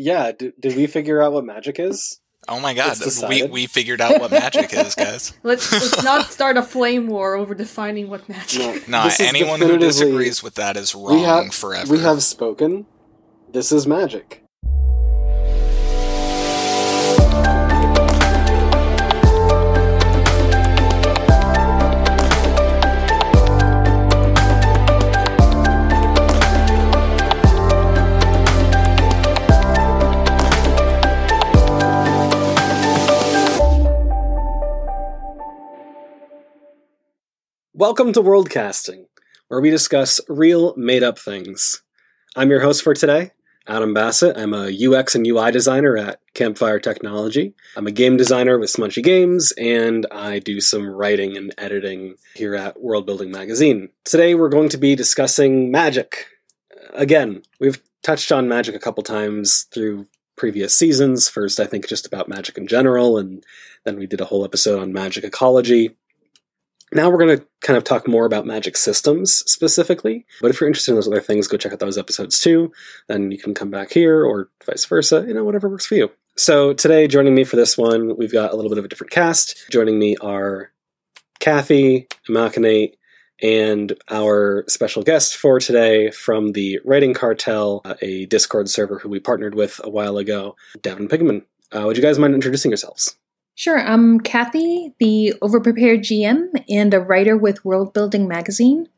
Yeah, did, did we figure out what magic is? Oh my god, we, we figured out what magic is, guys. Let's let's not start a flame war over defining what magic. No, No, this is anyone who disagrees with that is wrong we have, forever. We have spoken. This is magic. Welcome to Worldcasting, where we discuss real made up things. I'm your host for today, Adam Bassett. I'm a UX and UI designer at Campfire Technology. I'm a game designer with Smunchy Games, and I do some writing and editing here at World Building Magazine. Today we're going to be discussing magic. Again, we've touched on magic a couple times through previous seasons. First, I think just about magic in general, and then we did a whole episode on magic ecology. Now we're going to kind of talk more about magic systems specifically. But if you're interested in those other things, go check out those episodes too. Then you can come back here or vice versa, you know, whatever works for you. So today, joining me for this one, we've got a little bit of a different cast. Joining me are Cathy, Imachinate, and our special guest for today from the Writing Cartel, uh, a Discord server who we partnered with a while ago, Devin Pigman. Uh, would you guys mind introducing yourselves? Sure, I'm Cathy, the overprepared GM and a writer with World Building Magazine.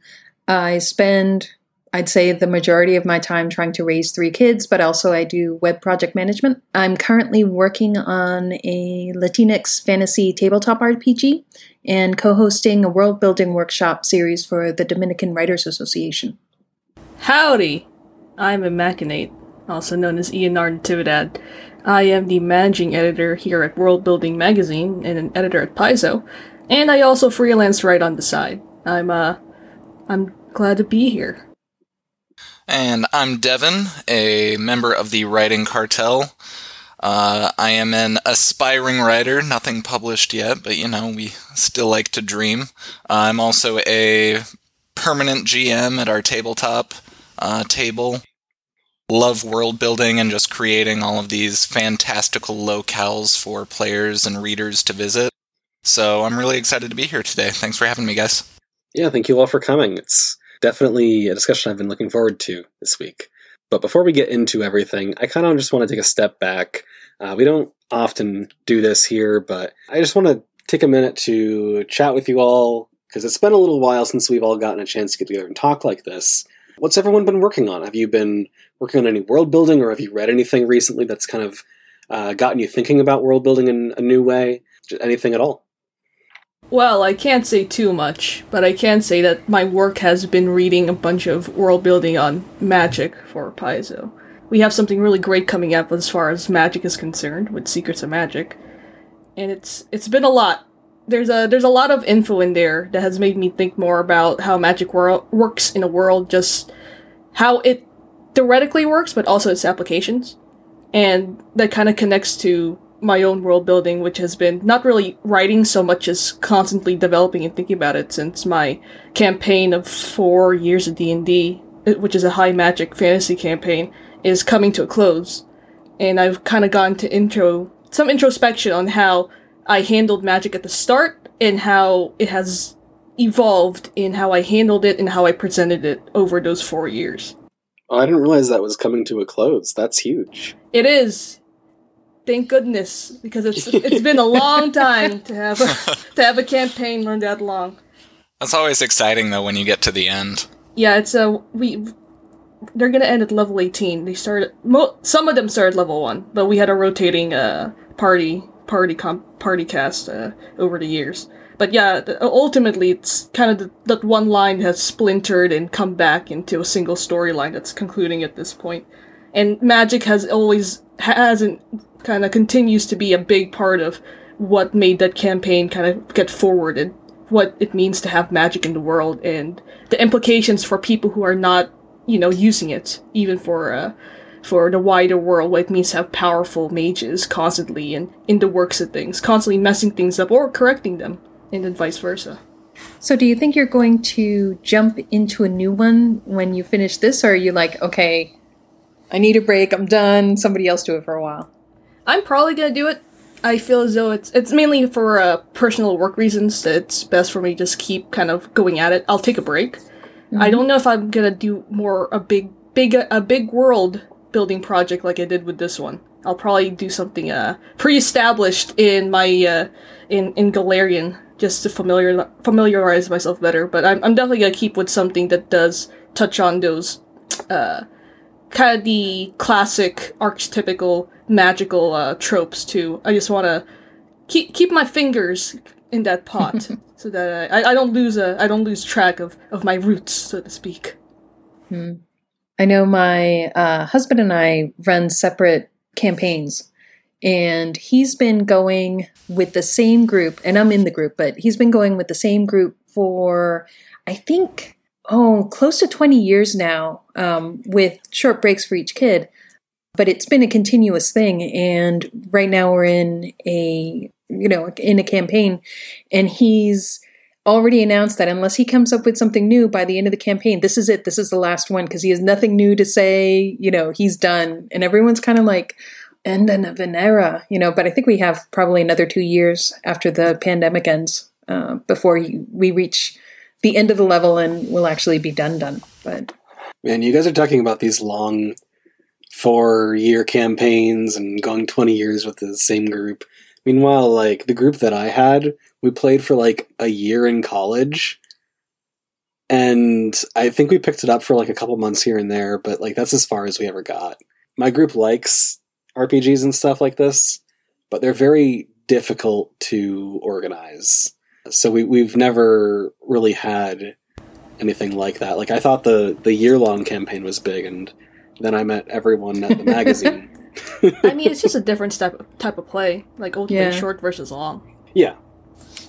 I spend, I'd say, the majority of my time trying to raise three kids, but also I do web project management. I'm currently working on a Latinx fantasy tabletop RPG and co hosting a world building workshop series for the Dominican Writers Association. Howdy! I'm a also known as Ianara Natividad. I am the managing editor here at World Building Magazine and an editor at Paizo, and I also freelance write on the side. I'm uh I'm glad to be here. And I'm Devin, a member of the Writing Cartel. Uh, I am an aspiring writer, nothing published yet, but you know, we still like to dream. I'm also a permanent GM at our tabletop uh, table. Love world building and just creating all of these fantastical locales for players and readers to visit. So I'm really excited to be here today. Thanks for having me, guys. Yeah, thank you all for coming. It's definitely a discussion I've been looking forward to this week. But before we get into everything, I kind of just want to take a step back. Uh, we don't often do this here, but I just want to take a minute to chat with you all because it's been a little while since we've all gotten a chance to get together and talk like this. What's everyone been working on? Have you been working on any world building, or have you read anything recently that's kind of uh, gotten you thinking about world building in a new way? Just anything at all? Well, I can't say too much, but I can say that my work has been reading a bunch of world building on magic for Paizo. We have something really great coming up as far as magic is concerned with Secrets of Magic. And it's it's been a lot. There's a there's a lot of info in there that has made me think more about how magic wor- works in a world just how it theoretically works but also its applications. And that kind of connects to my own world building, which has been not really writing so much as constantly developing and thinking about it since my campaign of four years of D and D, which is a high magic fantasy campaign, is coming to a close. And I've kind of gone to intro some introspection on how I handled magic at the start and how it has evolved in how I handled it and how I presented it over those four years. Oh, I didn't realize that was coming to a close. That's huge. It is. Thank goodness, because it's it's been a long time to have a, to have a campaign run that long. That's always exciting though when you get to the end. Yeah, it's a we. They're gonna end at level eighteen. They started. Mo- some of them started level one, but we had a rotating uh party party comp party cast uh, over the years. But yeah, th- ultimately, it's kind of the, that one line has splintered and come back into a single storyline that's concluding at this point. And magic has always hasn't kind of continues to be a big part of what made that campaign kind of get forwarded. What it means to have magic in the world and the implications for people who are not, you know, using it, even for uh, for the wider world, what it means to have powerful mages constantly and in the works of things, constantly messing things up or correcting them, and then vice versa. So, do you think you're going to jump into a new one when you finish this, or are you like, okay, I need a break. I'm done. Somebody else do it for a while. I'm probably gonna do it. I feel as though it's it's mainly for uh, personal work reasons. that It's best for me to just keep kind of going at it. I'll take a break. I don't know if I'm gonna do more a big big a big world building project like I did with this one. I'll probably do something uh pre-established in my uh in in Golarion just to familiar familiarize myself better. But I'm I'm definitely gonna keep with something that does touch on those uh kind of the classic archetypical magical uh tropes too. I just want to keep keep my fingers in that pot so that I, I don't lose a I don't lose track of of my roots so to speak. I know my uh, husband and I run separate campaigns, and he's been going with the same group, and I'm in the group, but he's been going with the same group for, I think, oh, close to 20 years now, um, with short breaks for each kid. But it's been a continuous thing, and right now we're in a, you know, in a campaign, and he's already announced that unless he comes up with something new by the end of the campaign, this is it. This is the last one because he has nothing new to say. You know, he's done, and everyone's kind of like end of an era. You know, but I think we have probably another two years after the pandemic ends uh, before we reach the end of the level and we'll actually be done. Done. But Man, you guys are talking about these long four year campaigns and going 20 years with the same group. Meanwhile, like the group that I had, we played for like a year in college. And I think we picked it up for like a couple months here and there, but like that's as far as we ever got. My group likes RPGs and stuff like this, but they're very difficult to organize. So we, we've never really had anything like that. Like I thought the the year long campaign was big, and then I met everyone at the magazine. I mean, it's just a different type type of play, like ultimately Yeah. short versus long. yeah,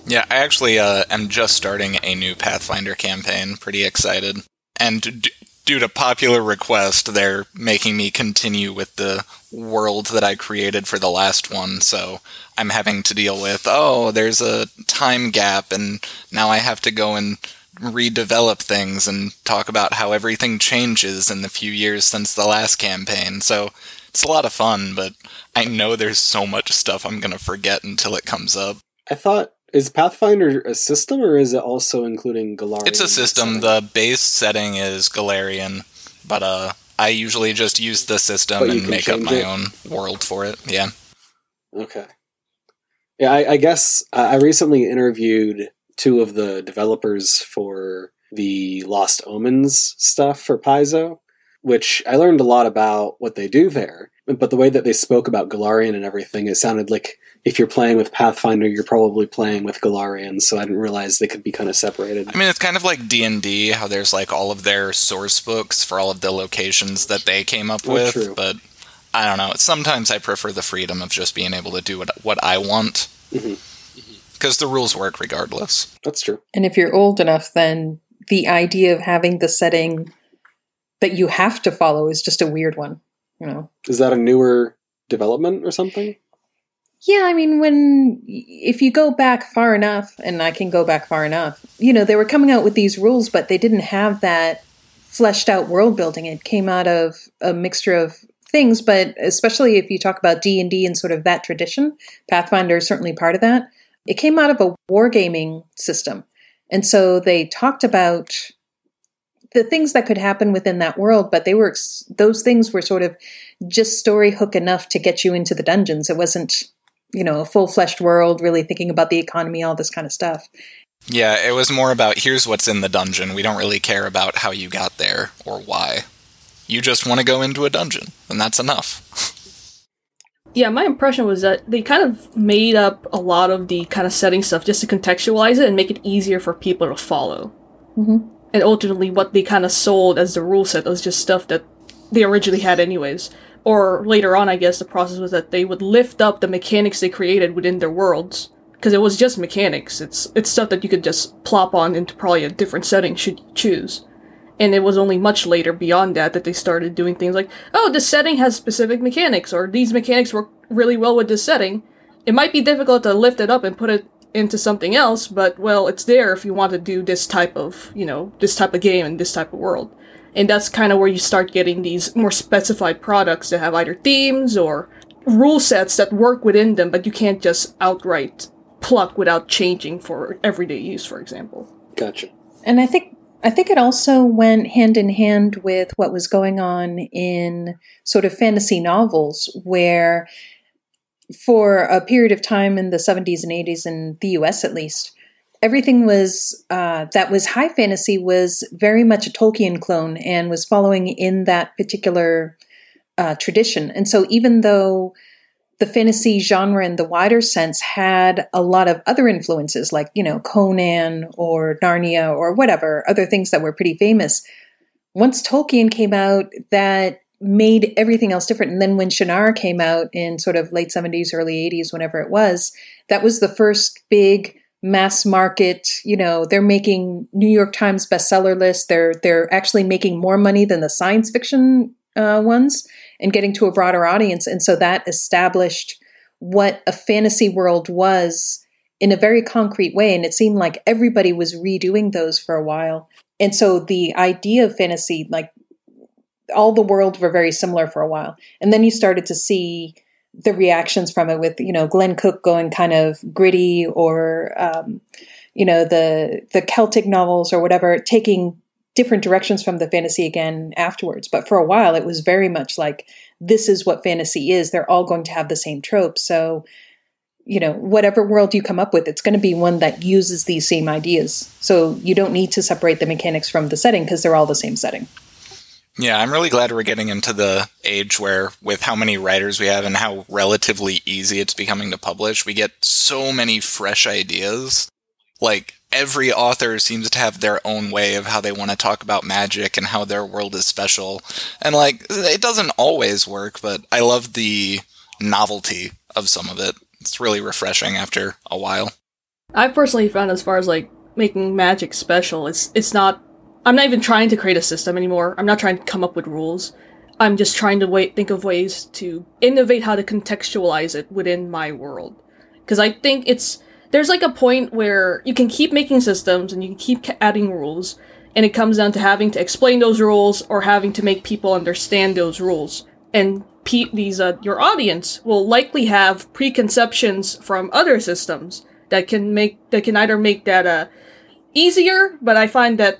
Yeah, I actually uh, am just starting a new Pathfinder campaign. Pretty excited. And d- due to popular request, they're making me continue with the world that I created for the last one. So I'm having to deal with, oh, there's a time gap, and now I have to go and redevelop things and talk about how everything changes in the few years since the last campaign. So it's a lot of fun, but I know there's so much stuff I'm going to forget until it comes up. I thought is Pathfinder a system or is it also including Golarion? It's a system. The base setting is Galarian, but uh, I usually just use the system and make up my it? own world for it. Yeah. Okay. Yeah, I, I guess uh, I recently interviewed two of the developers for the Lost Omens stuff for Paizo, which I learned a lot about what they do there. But the way that they spoke about Golarion and everything, it sounded like if you're playing with Pathfinder, you're probably playing with Golarion. So I didn't realize they could be kind of separated. I mean, it's kind of like D and D, how there's like all of their source books for all of the locations that they came up Oh, with. true. But I don't know. Sometimes I prefer the freedom of just being able to do what what I want, Mhm. because the rules work regardless. That's true. and if you're old enough, then the idea of having the setting that you have to follow is just a weird one. You know. Is that a newer development or something? Yeah, I mean, when if you go back far enough, and I can go back far enough, you know, they were coming out with these rules, but they didn't have that fleshed out world building. It came out of a mixture of things, but especially if you talk about D and D and sort of that tradition, Pathfinder is certainly part of that. It came out of a wargaming system, and so they talked about the things that could happen within that world, but they were those things were sort of just story hook enough to get you into the dungeons. It wasn't you know, a full fleshed world, really thinking about the economy, all this kind of stuff. Yeah, it was more about here's what's in the dungeon. We don't really care about how you got there or why. You just want to go into a dungeon, and that's enough. Yeah, my impression was that they kind of made up a lot of the kind of setting stuff just to contextualize it and make it easier for people to follow. Mhm. And ultimately, what they kind of sold as the rule set was just stuff that they originally had, anyways. Or later on, I guess the process was that they would lift up the mechanics they created within their worlds because it was just mechanics. It's it's stuff that you could just plop on into probably a different setting should you choose. And it was only much later beyond that that they started doing things like, oh, this setting has specific mechanics, or these mechanics work really well with this setting. It might be difficult to lift it up and put it into something else, but well, it's there if you want to do this type of, you know, this type of game and this type of world. And that's kind of where you start getting these more specified products that have either themes or rule sets that work within them, but you can't just outright pluck without changing for everyday use, for example. Gotcha. And I think I think it also went hand in hand with what was going on in sort of fantasy novels, where for a period of time in the 70s and 80s in the US at least, everything was uh, that was high fantasy was very much a Tolkien clone and was following in that particular uh, tradition. And so even though the fantasy genre in the wider sense had a lot of other influences, like, you know, Conan or Narnia or whatever, other things that were pretty famous. Once Tolkien came out, that made everything else different. And then when Shannara came out in sort of late 70s, early 80s, whenever it was, that was the first big mass market, you know, they're making New York Times bestseller list. They're they're actually making more money than the science fiction uh, ones and getting to a broader audience. And so that established what a fantasy world was in a very concrete way. And it seemed like everybody was redoing those for a while. And so the idea of fantasy, like all the worlds were very similar for a while. And then you started to see the reactions from it with, you know, Glenn Cook going kind of gritty or, um, you know, the, the Celtic novels or whatever, taking different directions from the fantasy again afterwards. But for a while, it was very much like this is what fantasy is. They're all going to have the same tropes. So, you know, whatever world you come up with, it's going to be one that uses these same ideas. So you don't need to separate the mechanics from the setting because they're all the same setting. Yeah, I'm really glad we're getting into the age where, with how many writers we have and how relatively easy it's becoming to publish, we get so many fresh ideas. Like, every author seems to have their own way of how they want to talk about magic and how their world is special. And like it doesn't always work, but I love the novelty of some of it. It's really refreshing after a while. I've personally found as far as like making magic special, it's it's not I'm not even trying to create a system anymore. I'm not trying to come up with rules. I'm just trying to wait, think of ways to innovate how to contextualize it within my world. Because I think it's there's like a point where you can keep making systems and you can keep adding rules, and it comes down to having to explain those rules or having to make people understand those rules. And pe- these uh, your audience will likely have preconceptions from other systems that can make that can either make that uh, easier, but I find that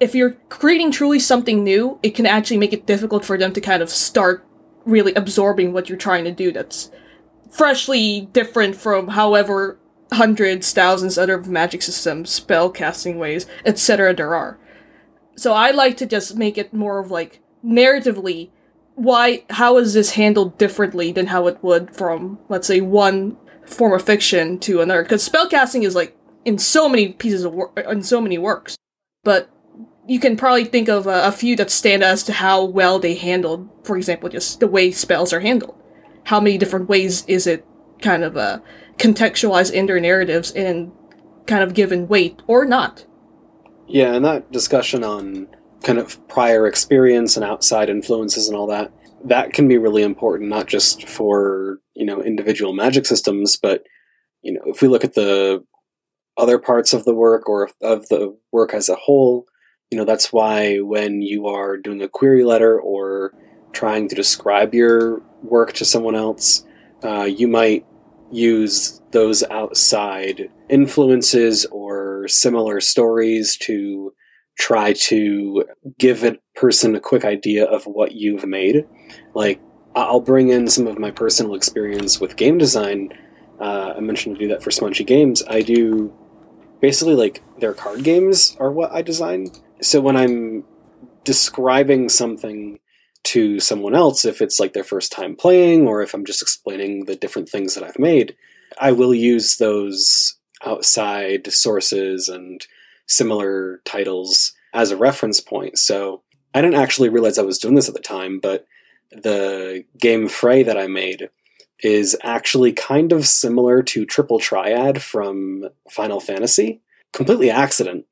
if you're creating truly something new, it can actually make it difficult for them to kind of start really absorbing what you're trying to do. That's freshly different from however hundreds, thousands other magic systems, spell casting ways, etc. there are. So I like to just make it more of like narratively why how is this handled differently than how it would from let's say one form of fiction to another because spellcasting is like in so many pieces of work in so many works but you can probably think of a, a few that stand as to how well they handled for example just the way spells are handled how many different ways is it kind of uh, contextualized in their narratives and kind of given weight or not. Yeah, and that discussion on kind of prior experience and outside influences and all that, that can be really important, not just for, you know, individual magic systems, but, you know, if we look at the other parts of the work or of the work as a whole, you know, that's why when you are doing a query letter or trying to describe your work to someone else, uh, you might use those outside influences or similar stories to try to give a person a quick idea of what you've made. Like, I'll bring in some of my personal experience with game design. Uh, I mentioned to do that for Smunchy Games. I do basically like their card games are what I design. So when I'm describing something to someone else if it's like their first time playing or if I'm just explaining the different things that I've made. I will use those outside sources and similar titles as a reference point. So I didn't actually realize I was doing this at the time, but the game Fray that I made is actually kind of similar to Triple Triad from Final Fantasy. Completely accident,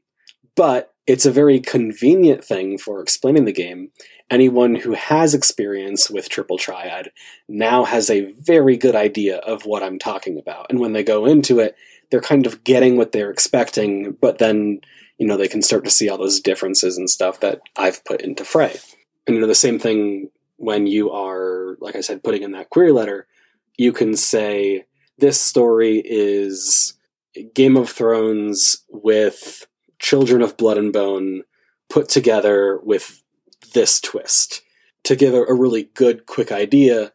but it's a very convenient thing for explaining the game anyone who has experience with triple triad now has a very good idea of what I'm talking about. And when they go into it, they're kind of getting what they're expecting, but then you know, they can start to see all those differences and stuff that I've put into Fray. And you know, the same thing when you are, like I said, putting in that query letter, you can say this story is Game of Thrones with Children of Blood and Bone put together with this twist to give a, a really good, quick idea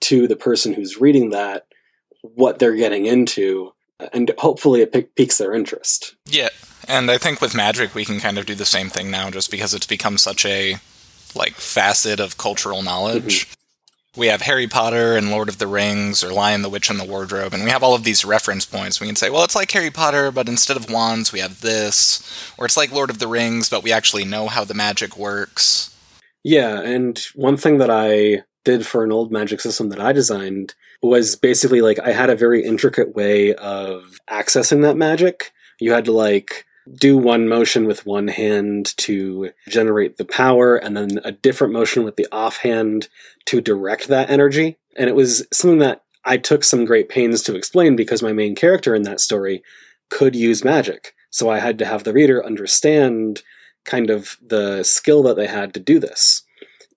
to the person who's reading that what they're getting into, and hopefully it piques their interest. Yeah, and I think with magic we can kind of do the same thing now, just because it's become such a like facet of cultural knowledge. Mm-hmm. We have Harry Potter and Lord of the Rings or Lion the Witch and the Wardrobe, and we have all of these reference points. We can say, well, it's like Harry Potter, but instead of wands, we have this. Or it's like Lord of the Rings, but we actually know how the magic works. Yeah, and one thing that I did for an old magic system that I designed was basically like I had a very intricate way of accessing that magic. You had to like do one motion with one hand to generate the power, and then a different motion with the offhand to direct that energy. And it was something that I took some great pains to explain because my main character in that story could use magic. So I had to have the reader understand kind of the skill that they had to do this.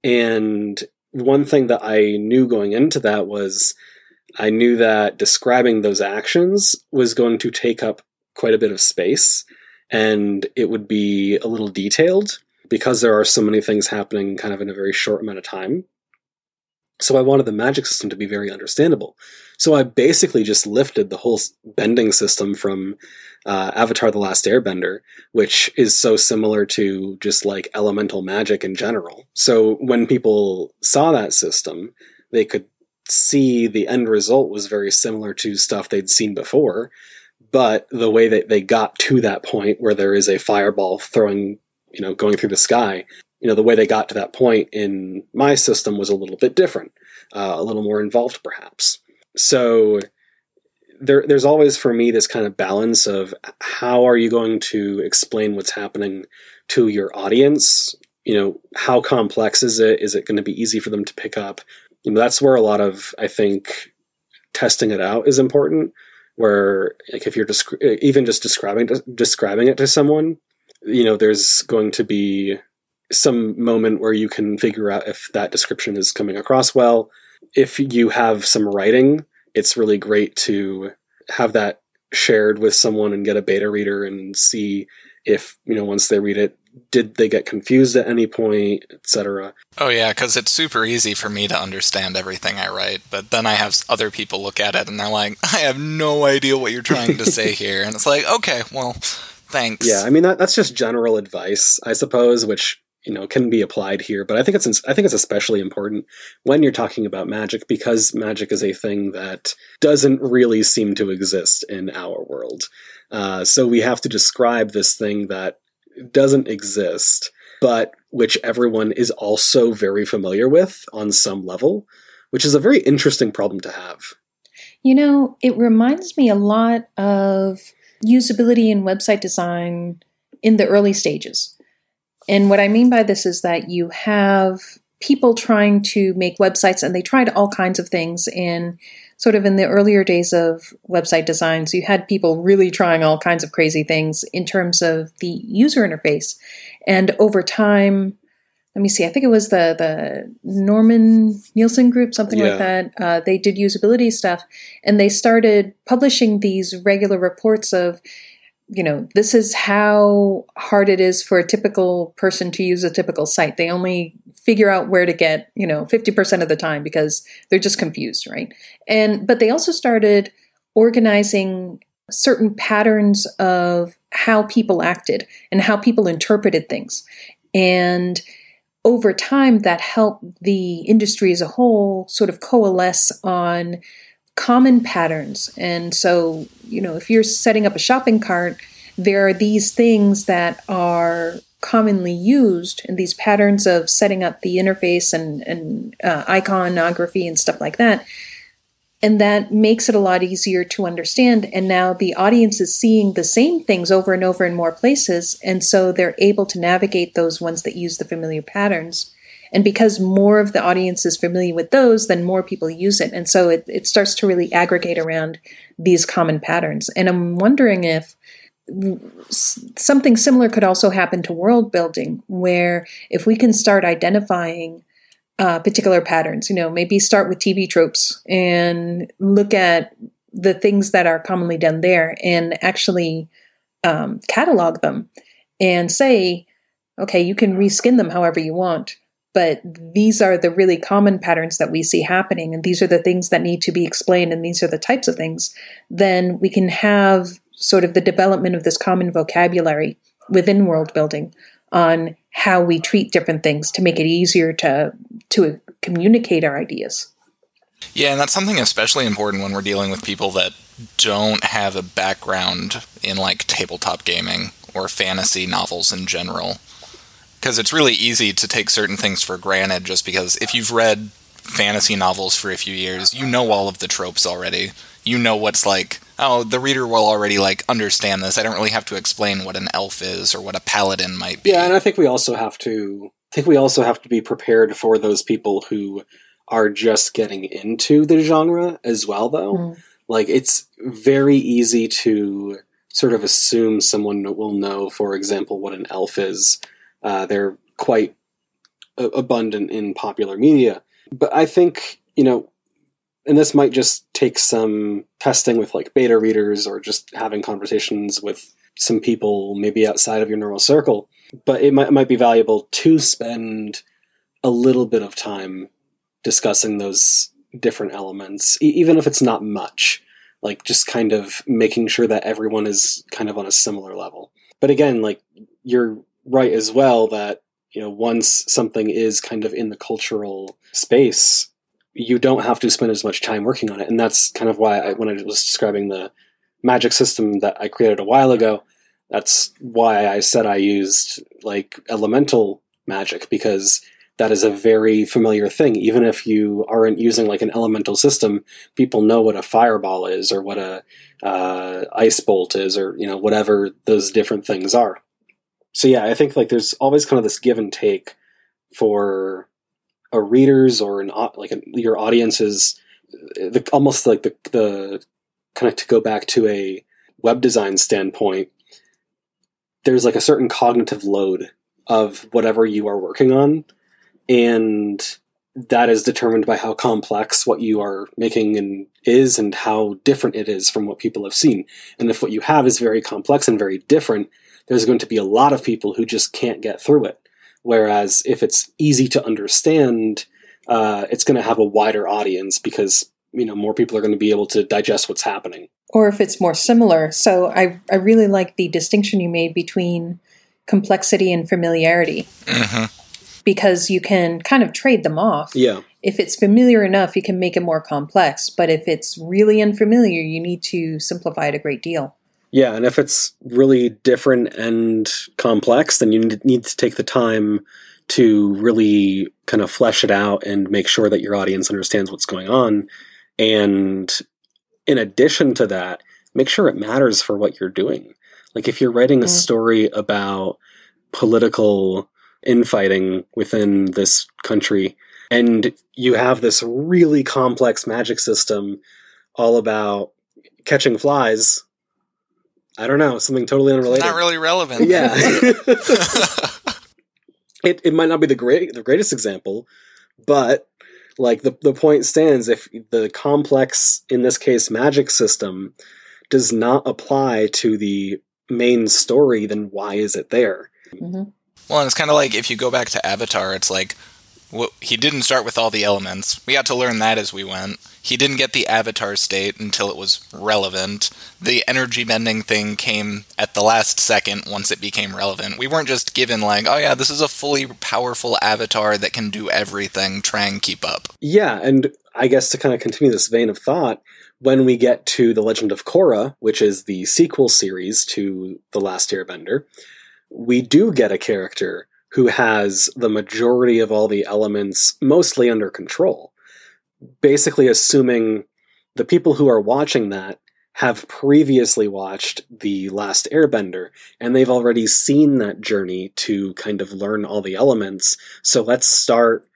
And one thing that I knew going into that was I knew that describing those actions was going to take up quite a bit of space and it would be a little detailed because there are so many things happening kind of in a very short amount of time. So I wanted the magic system to be very understandable. So I basically just lifted the whole bending system from uh, Avatar The Last Airbender, which is so similar to just like elemental magic in general. So when people saw that system, they could see the end result was very similar to stuff they'd seen before but the way that they got to that point where there is a fireball throwing, you know, going through the sky, you know, the way they got to that point in my system was a little bit different, uh, a little more involved, perhaps. So there, there's always for me this kind of balance of how are you going to explain what's happening to your audience? You know, how complex is it? Is it going to be easy for them to pick up? You know, that's where a lot of I think testing it out is important where like if you're descri- even just describing describing it to someone you know there's going to be some moment where you can figure out if that description is coming across well. If you have some writing it's really great to have that shared with someone and get a beta reader and see if you know once they read it did they get confused at any point, etc. Oh yeah, because it's super easy for me to understand everything I write, but then I have other people look at it and they're like, "I have no idea what you're trying to say here," and it's like, okay, well, thanks. Yeah, I mean that, that's just general advice, I suppose, which you know can be applied here, but I think it's I think it's especially important when you're talking about magic because magic is a thing that doesn't really seem to exist in our world. Uh, so we have to describe this thing that doesn't exist, but which everyone is also very familiar with on some level, which is a very interesting problem to have. You know, it reminds me a lot of usability in website design in the early stages. And what I mean by this is that you have people trying to make websites and they tried all kinds of things and sort of in the earlier days of website designs, you had people really trying all kinds of crazy things in terms of the user interface. And over time, let me see, I think it was the the Norman Nielsen group, something yeah. like that. Uh, they did usability stuff, and they started publishing these regular reports of, you know, this is how hard it is for a typical person to use a typical site. They only figure out where to get, you know, 50% of the time because they're just confused, right? And but they also started organizing certain patterns of how people acted and how people interpreted things. And over time that helped the industry as a whole sort of coalesce on common patterns. And so, you know, if you're setting up a shopping cart, there are these things that are commonly used and these patterns of setting up the interface and, and uh, iconography and stuff like that. And that makes it a lot easier to understand. And now the audience is seeing the same things over and over in more places. And so they're able to navigate those ones that use the familiar patterns. And because more of the audience is familiar with those, then more people use it. And so it, it starts to really aggregate around these common patterns. And I'm wondering if something similar could also happen to world building, where if we can start identifying uh, particular patterns, you know, maybe start with TV tropes and look at the things that are commonly done there and actually um, catalog them and say, okay, you can reskin them however you want. But these are the really common patterns that we see happening, and these are the things that need to be explained, and these are the types of things. Then we can have sort of the development of this common vocabulary within world building on how we treat different things to make it easier to to communicate our ideas. Yeah, and that's something especially important when we're dealing with people that don't have a background in like tabletop gaming or fantasy novels in general. Because it's really easy to take certain things for granted just because if you've read fantasy novels for a few years, you know all of the tropes already. You know what's like, oh, the reader will already like understand this. I don't really have to explain what an elf is or what a paladin might be. Yeah, and I think we also have to I think we also have to be prepared for those people who are just getting into the genre as well though. Mm. Like it's very easy to sort of assume someone will know, for example, what an elf is. Uh, they're quite a- abundant in popular media. But I think, you know, and this might just take some testing with like beta readers or just having conversations with some people maybe outside of your normal circle. But it might, might be valuable to spend a little bit of time discussing those different elements, e- even if it's not much. Like just kind of making sure that everyone is kind of on a similar level. But again, like you're right as well that you know once something is kind of in the cultural space, you don't have to spend as much time working on it, and that's kind of why I, when I was describing the magic system that I created a while ago, that's why I said I used like elemental magic because that is a very familiar thing. Even if you aren't using like an elemental system, people know what a fireball is or what a uh, ice bolt is or you know whatever those different things are. So yeah, I think like there's always kind of this give and take for a readers or an like an, your audiences, uh, the, almost like the the kind of to go back to a web design standpoint. There's like a certain cognitive load of whatever you are working on and that is determined by how complex what you are making and is and how different it is from what people have seen and if what you have is very complex and very different there's going to be a lot of people who just can't get through it whereas if it's easy to understand uh, it's going to have a wider audience because you know more people are going to be able to digest what's happening Or if it's more similar. So I, I really like the distinction you made between complexity and familiarity hmm because you can kind of trade them off. yeah If it's familiar enough, you can make it more complex. But if it's really unfamiliar, you need to simplify it a great deal. Yeah, and if it's really different and complex, then you need need to take the time to really kind of flesh it out and make sure that your audience understands what's going on. And in addition to that, make sure it matters for what you're doing. Like if you're writing a Mm. story about political infighting within this country and you have this really complex magic system all about catching flies I don't know, something totally unrelated. Not really relevant. Yeah. it it might not be the great the greatest example, but like the the point stands if the complex in this case magic system does not apply to the main story, then why is it there? hmm Well, and it's kind of like if you go back to Avatar, it's like well, he didn't start with all the elements. We had to learn that as we went. He didn't get the Avatar state until it was relevant. The energy bending thing came at the last second once it became relevant. We weren't just given, like, oh yeah, this is a fully powerful Avatar that can do everything, try and keep up. Yeah, and I guess to kind of continue this vein of thought, when we get to The Legend of Korra, which is the sequel series to The Last Airbender, we do get a character who has the majority of all the elements mostly under control. Basically, assuming the people who are watching that have previously watched The Last Airbender, and they've already seen that journey to kind of learn all the elements. So let's start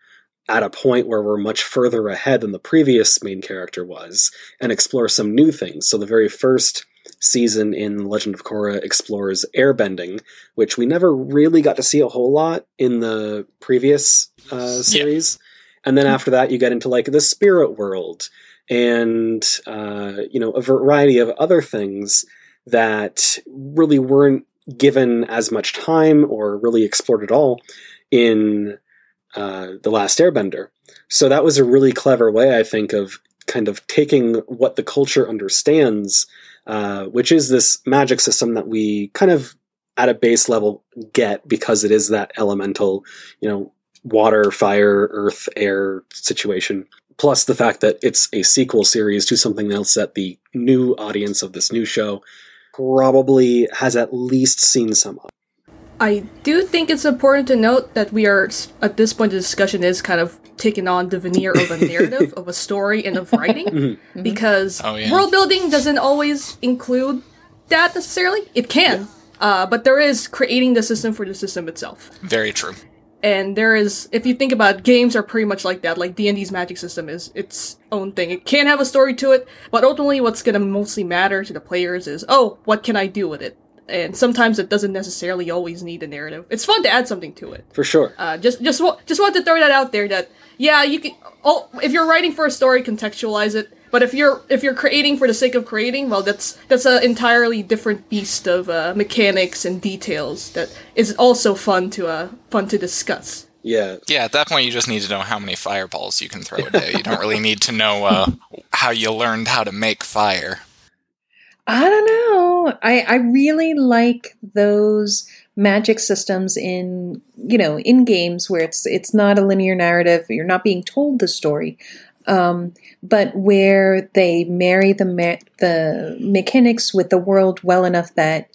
at a point where we're much further ahead than the previous main character was and explore some new things. So the very first season in Legend of Korra explores airbending, which we never really got to see a whole lot in the previous uh, series. And then after that, you get into like the spirit world and uh, you know a variety of other things that really weren't given as much time or really explored at all in uh, the Last Airbender. So that was a really clever way, I think, of kind of taking what the culture understands, uh, which is this magic system that we kind of at a base level get because it is that elemental, you know, water, fire, earth, air situation. Plus the fact that it's a sequel series to something else that the new audience of this new show probably has at least seen some of. I do think it's important to note that we are at this point the discussion is kind of taking on the veneer of a narrative of a story and of writing Mhm. because Oh, yeah. world building doesn't always include that necessarily. It can, uh, but there is creating the system for the system itself. Very true. And there is, if you think about it, games are pretty much like that. Like D and D's magic system is its own thing. It can have a story to it, but ultimately, what's gonna mostly matter to the players is, oh, what can I do with it? And sometimes it doesn't necessarily always need a narrative. It's fun to add something to it. For sure. Uh, just just just want to throw that out there that yeah you can oh if you're writing for a story contextualize it but if you're if you're creating for the sake of creating well that's that's an entirely different beast of uh, mechanics and details that is also fun to uh fun to discuss Yeah. Yeah, at that point, you just need to know how many fireballs you can throw a day. You don't really need to know uh, how you learned how to make fire. I don't know. I, I really like those magic systems in you know in games where it's it's not a linear narrative. You're not being told the story, um, but where they marry the the mechanics with the world well enough that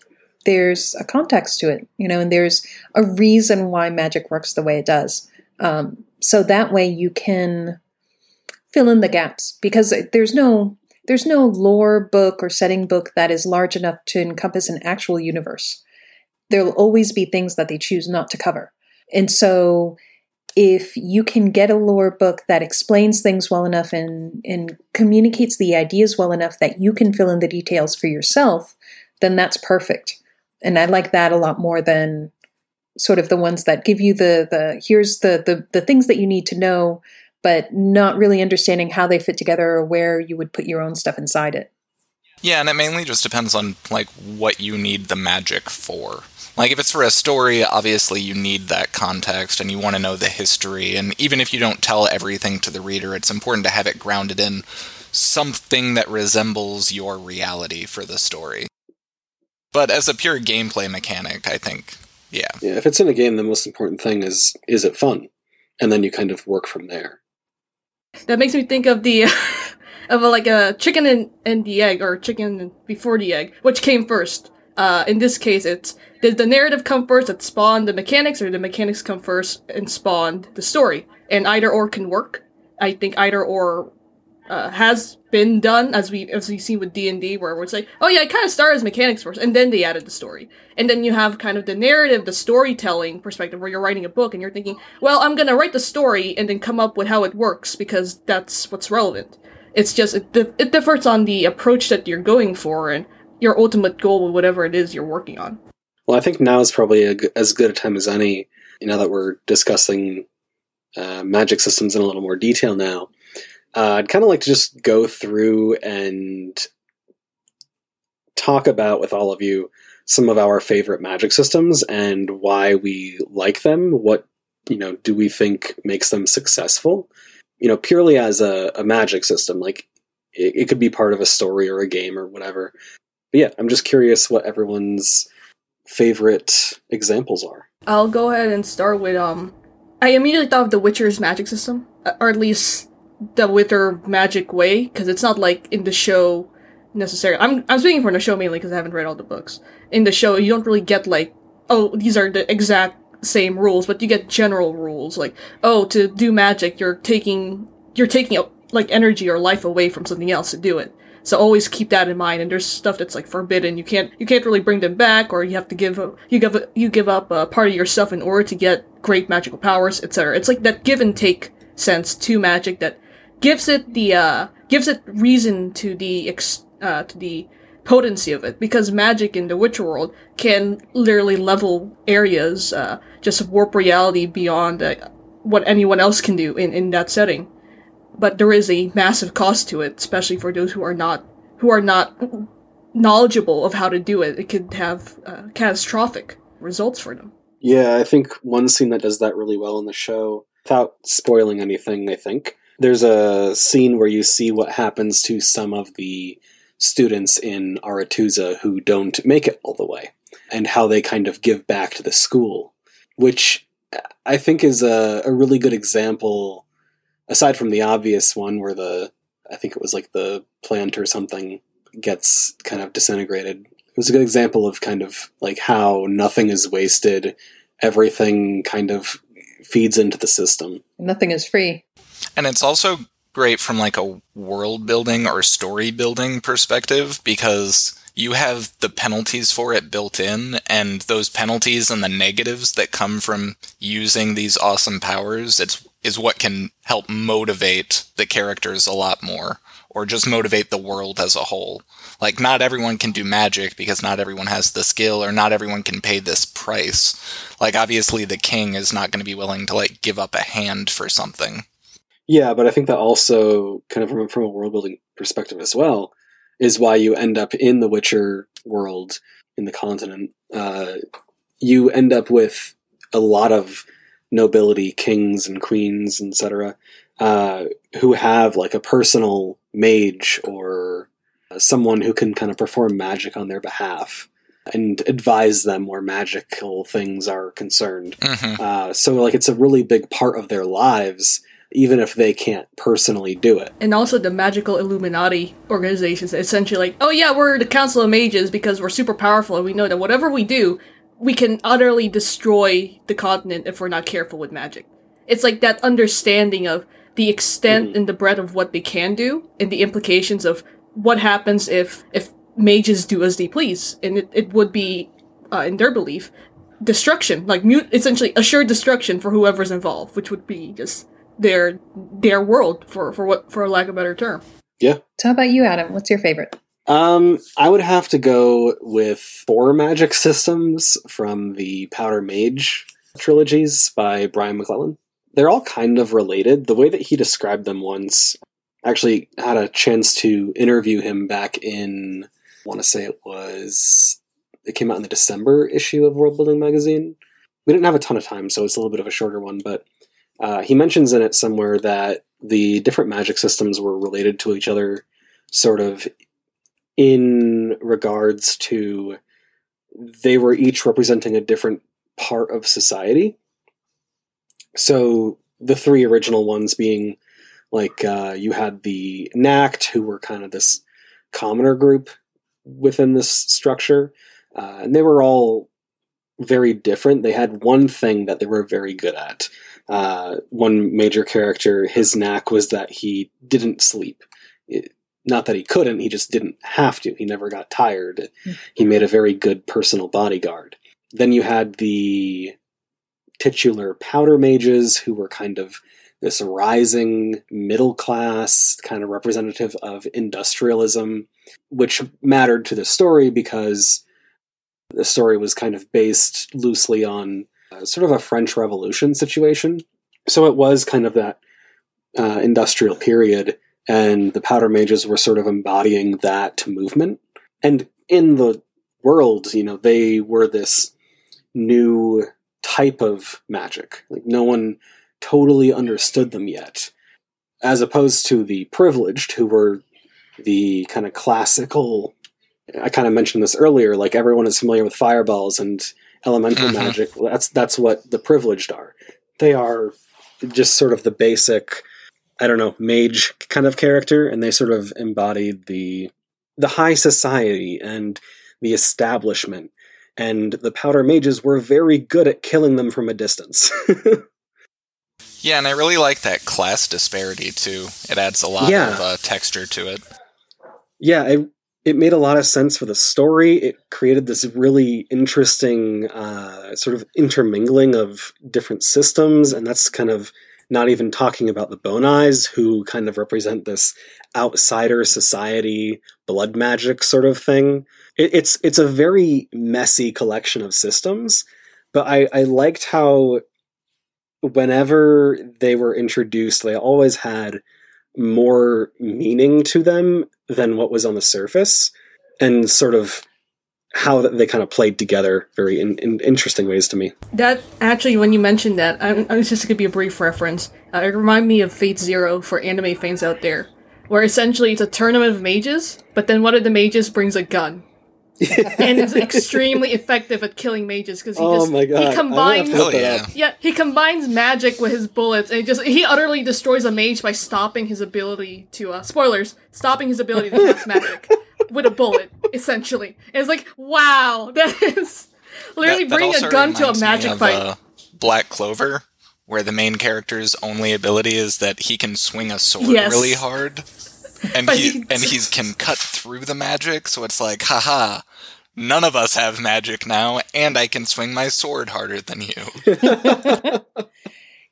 there's a context to it, you know, and there's a reason why magic works the way it does. Um, so that way you can fill in the gaps because there's no there's no lore book or setting book that is large enough to encompass an actual universe. There'll always be things that they choose not to cover. And so if you can get a lore book that explains things well enough and, and communicates the ideas well enough that you can fill in the details for yourself, then that's perfect. And I like that a lot more than sort of the ones that give you the the here's the the, the things that you need to know but not really understanding how they fit together or where you would put your own stuff inside it. Yeah, and it mainly just depends on like what you need the magic for. Like if it's for a story, obviously you need that context and you want to know the history and even if you don't tell everything to the reader, it's important to have it grounded in something that resembles your reality for the story. But as a pure gameplay mechanic, I think yeah. Yeah. If it's in a game, the most important thing is is it fun, and then you kind of work from there. That makes me think of the of a, like a chicken and, and the egg or chicken before the egg which came first. Uh, in this case it's did the narrative come first that spawned the mechanics or the mechanics come first and spawned the story? And either or can work. I think either or uh, has been done as we as we see with D and D, where it's like, oh yeah, it kind of started as mechanics first, and then they added the story, and then you have kind of the narrative, the storytelling perspective, where you're writing a book and you're thinking, well, I'm gonna write the story and then come up with how it works because that's what's relevant. It's just it, it differs on the approach that you're going for and your ultimate goal with whatever it is you're working on. Well, I think now is probably as good a time as any. You know that we're discussing uh, magic systems in a little more detail now. Uh, I'd kind of like to just go through and talk about with all of you some of our favorite magic systems and why we like them. What you know do we think makes them successful? You know, purely as a, a magic system, like it, it could be part of a story or a game or whatever. But yeah, I'm just curious what everyone's favorite examples are. I'll go ahead and start with um. I immediately thought of The Witcher's magic system, or at least the Witcher magic way, because it's not like in the show necessarily. I'm I'm speaking for the show mainly because I haven't read all the books. In the show, you don't really get like, oh, these are the exact same rules, but you get general rules like, oh, to do magic, you're taking you're taking like energy or life away from something else to do it. So always keep that in mind. And there's stuff that's like forbidden. You can't you can't really bring them back, or you have to give you give you give up a part of yourself in order to get great magical powers, etc. It's like that give and take sense to magic that gives it the uh gives it reason to the ex, uh to the potency of it because magic in the Witcher world can literally level areas, uh, just warp reality beyond uh, what anyone else can do in, in that setting. But there is a massive cost to it, especially for those who are not who are not knowledgeable of how to do it. It could have uh, catastrophic results for them. Yeah, I think one scene that does that really well in the show, without spoiling anything, I think, there's a scene where you see what happens to some of the students in Aretuza who don't make it all the way, and how they kind of give back to the school, which I think is a, a really good example, aside from the obvious one where the, I think it was like the plant or something gets kind of disintegrated. It was a good example of kind of like how nothing is wasted, everything kind of feeds into the system. Nothing is free. And it's also great from like a world building or story building perspective because you have the penalties for it built in and those penalties and the negatives that come from using these awesome powers it's is what can help motivate the characters a lot more or just motivate the world as a whole. Like not everyone can do magic because not everyone has the skill or not everyone can pay this price. Like obviously the king is not going to be willing to like give up a hand for something yeah, but I think that also, kind of from, from a world building perspective as well, is why you end up in the Witcher world in the continent. Uh, you end up with a lot of nobility, kings and queens, etc., uh, who have like a personal mage or someone who can kind of perform magic on their behalf and advise them where magical things are concerned. mm-hmm. Uh, so, like, it's a really big part of their lives even if they can't personally do it. And also the magical Illuminati organizations essentially like, oh yeah, we're the Council of Mages because we're super powerful and we know that whatever we do, we can utterly destroy the continent if we're not careful with magic. It's like that understanding of the extent Mhm. and the breadth of what they can do and the implications of what happens if if mages do as they please. And it, it would be, uh, in their belief, destruction, like mute, essentially assured destruction for whoever's involved, which would be just their their world for for what for lack of a better term. Yeah. So how about you, Adam? What's your favorite? Um, I would have to go with four magic systems from the Powder Mage trilogies by Brian McClellan. They're all kind of related. The way that he described them once, I actually had a chance to interview him back in, I want to say it was, it came out in the December issue of World Building Magazine. We didn't have a ton of time, so it's a little bit of a shorter one, but uh, he mentions in it somewhere that the different magic systems were related to each other, sort of in regards to they were each representing a different part of society. So the three original ones being like uh, you had the Knacked, who were kind of this commoner group within this structure, uh, and they were all very different. They had one thing that they were very good at. Uh, one major character, his knack was that he didn't sleep. It, not that he couldn't, he just didn't have to. He never got tired. He made a very good personal bodyguard. Then you had the titular powder mages, who were kind of this rising middle class, kind of representative of industrialism, which mattered to the story because the story was kind of based loosely on sort of a French Revolution situation. So it was kind of that uh, industrial period, and the powder mages were sort of embodying that movement. And in the world, you know, they were this new type of magic. Like no one totally understood them yet, as opposed to the privileged, who were the kind of classical. I kind of mentioned this earlier. Like everyone is familiar with fireballs and elemental Mhm. magic. That's that's what the privileged are. They are just sort of the basic. I don't know, mage kind of character, and they sort of embodied the the high society and the establishment. And the powder mages were very good at killing them from a distance. Yeah, and I really like that class disparity too. It adds a lot Yeah. of uh, texture to it. yeah, it, it made a lot of sense for the story. It created this really interesting uh, sort of intermingling of different systems, and that's kind of not even talking about the Bone Eyes, who kind of represent this outsider society, blood magic sort of thing. It, it's it's a very messy collection of systems, but I, I liked how whenever they were introduced, they always had more meaning to them than what was on the surface, and sort of how they kind of played together very in, in interesting ways to me. That actually, when you mentioned that, I, I was just gonna be a brief reference. Uh, it reminded me of Fate Zero for anime fans out there, where essentially it's a tournament of mages, but then one of the mages brings a gun. And is extremely effective at killing mages because he Oh just my God, he combines have to Hell look that yeah. yeah he combines magic with his bullets and he just he utterly destroys a mage by stopping his ability to uh, spoilers stopping his ability to cast magic with a bullet essentially and it's like wow that is literally That- that bring also a gun to a magic of, fight uh, Black Clover, where the main character's only ability is that he can swing a sword Yes. really hard, and he he- and he can cut through the magic. So it's like, haha. None of us have magic now, and I can swing my sword harder than you.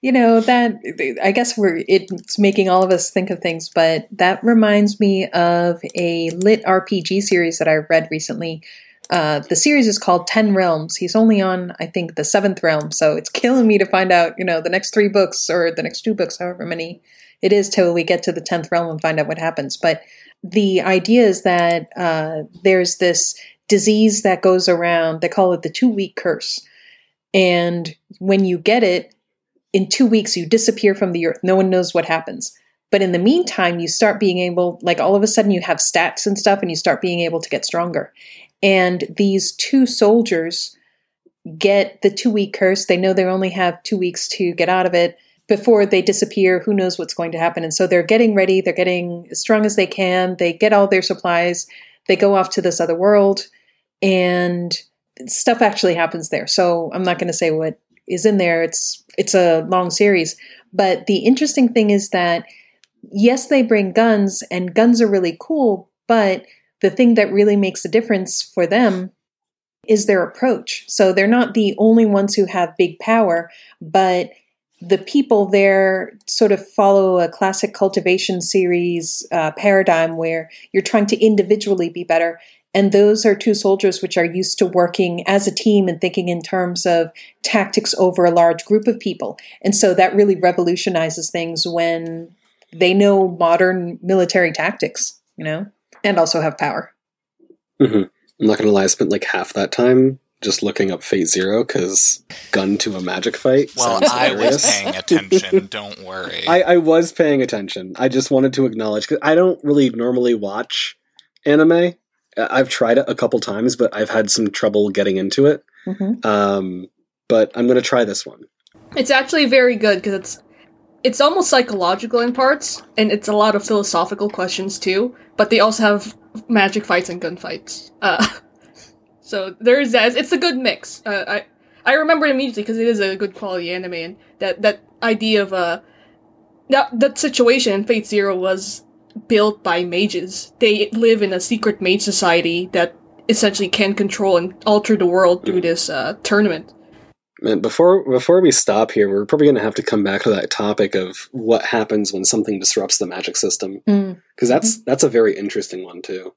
You know that I guess we're it's making all of us think of things, but that reminds me of a lit RPG series that I read recently. Uh, the series is called Ten Realms. He's only on, I think, the seventh realm, so it's killing me to find out, you know, the next three books or the next two books, however many it is, till we get to the tenth realm and find out what happens. But the idea is that uh, there's this disease that goes around. They call it the two week curse, and when you get it, in two weeks you disappear from the earth. No one knows what happens. But in the meantime, you start being able, like all of a sudden, you have stats and stuff, and you start being able to get stronger. And these two soldiers get the two week curse. They know they only have two weeks to get out of it before they disappear. Who knows what's going to happen? And so they're getting ready. They're getting as strong as they can. They get all their supplies. They go off to this other world, and stuff actually happens there. So I'm not going to say what is in there. It's it's a long series, but the interesting thing is that yes, they bring guns, and guns are really cool. But the thing that really makes a difference for them is their approach. So they're not the only ones who have big power, but the people there sort of follow a classic cultivation series uh, paradigm where you're trying to individually be better. And those are two soldiers which are used to working as a team and thinking in terms of tactics over a large group of people. And so that really revolutionizes things when they know modern military tactics, you know, and also have power. Mm-hmm. I'm not gonna lie, I spent like half that time just looking up Fate Zero because gun to a magic fight. Well, sounds I hilarious. was paying attention. Don't worry. I, I was paying attention. I just wanted to acknowledge because I don't really normally watch anime. I- I've tried it a couple times, but I've had some trouble getting into it. Mhm. Um, but I'm gonna try this one. It's actually very good because it's it's almost psychological in parts, and it's a lot of philosophical questions too. But they also have magic fights and gunfights. Uh, so there is that. It's a good mix. Uh, I I remember it immediately because it is a good quality anime, and that that idea of uh that that situation in Fate Zero was built by mages. They live in a secret mage society that essentially can control and alter the world through this uh, tournament. Man, before before we stop here, we're probably gonna have to come back to that topic of what happens when something disrupts the magic system Mm. because that's that's a very interesting one too.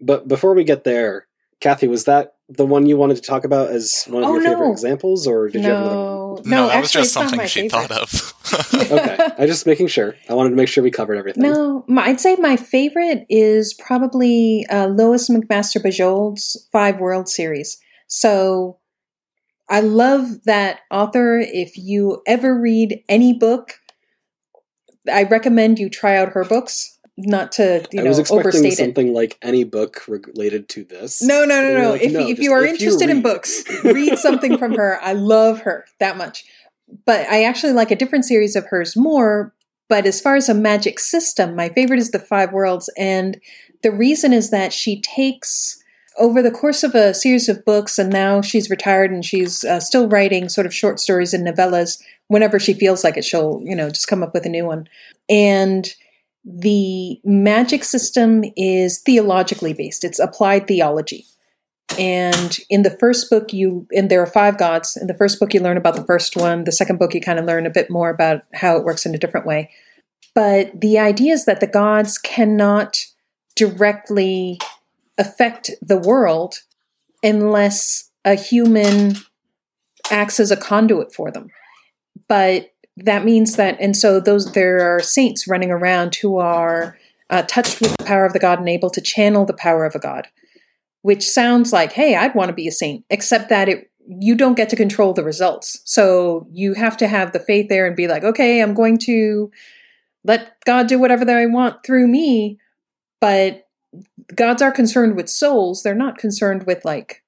But before we get there, Cathy, was that the one you wanted to talk about as one of Oh, your favorite examples, or did you have another one? No, no, no, that actually, was just something she favorite. thought of. Okay, I just making sure. I wanted to make sure we covered everything. No, my, I'd say my favorite is probably uh, Lois McMaster Bujold's Five World series. So I love that author. If you ever read any book, I recommend you try out her books. Not to you I know was expecting overstate it. something like any book related to this. No, no, no, no. like, if no, if you are if you interested in books, read something from her. I love her that much. But I actually like a different series of hers more. But as far as a magic system, my favorite is the Five Worlds. And the reason is that she takes over the course of a series of books, and now she's retired and she's uh, still writing sort of short stories and novellas. Whenever she feels like it, she'll, you know, just come up with a new one. And the magic system is theologically based, it's applied theology. And in the first book, you and there are five gods. In the first book, you learn about the first one. The second book, you kind of learn a bit more about how it works in a different way. But the idea is that the gods cannot directly affect the world unless a human acts as a conduit for them. But that means that, and so those there are saints running around who are uh, touched with the power of the god and able to channel the power of a god, which sounds like, hey, I'd want to be a saint, except that it you don't get to control the results. So you have to have the faith there and be like, okay, I'm going to let God do whatever they want through me, but gods are concerned with souls. They're not concerned with like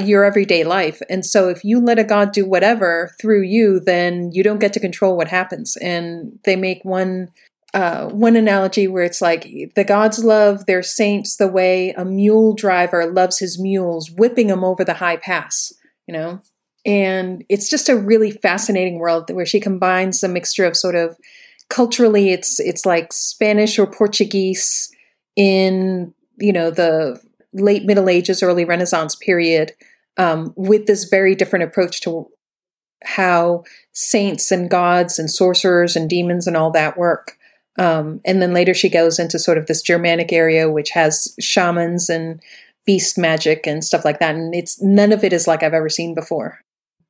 your everyday life. And so if you let a god do whatever through you, then you don't get to control what happens. And they make one uh, one analogy where it's like the gods love their saints the way a mule driver loves his mules, whipping them over the high pass, you know? And it's just a really fascinating world where she combines a mixture of sort of culturally it's it's like Spanish or Portuguese in you know the late Middle Ages, early Renaissance period, um, with this very different approach to how saints and gods and sorcerers and demons and all that work. Um, and then later she goes into sort of this Germanic area, which has shamans and beast magic and stuff like that. And it's none of it is like I've ever seen before,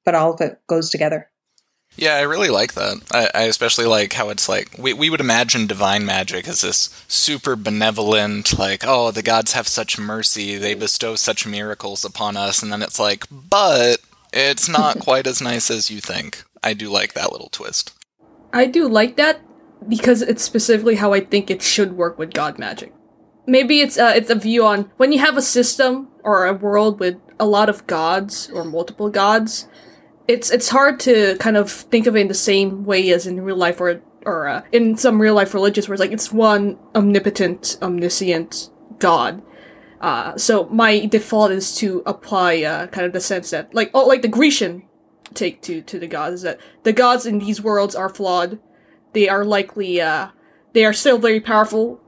but all of it goes together. Yeah, I really like that. I, I, especially like how it's like we we would imagine divine magic as this super benevolent, like oh the gods have such mercy, they bestow such miracles upon us, and then it's like, but it's not quite as nice as you think. I do like that little twist. I do like that because it's specifically how I think it should work with god magic. Maybe it's uh, it's a view on when you have a system or a world with a lot of gods or multiple gods it's it's hard to kind of think of it in the same way as in real life or or uh, in some real life religions where it's like it's one omnipotent, omniscient God. Uh, so my default is to apply uh, kind of the sense that like oh like the Grecian take to to the gods is that the gods in these worlds are flawed. They are likely uh, they are still very powerful,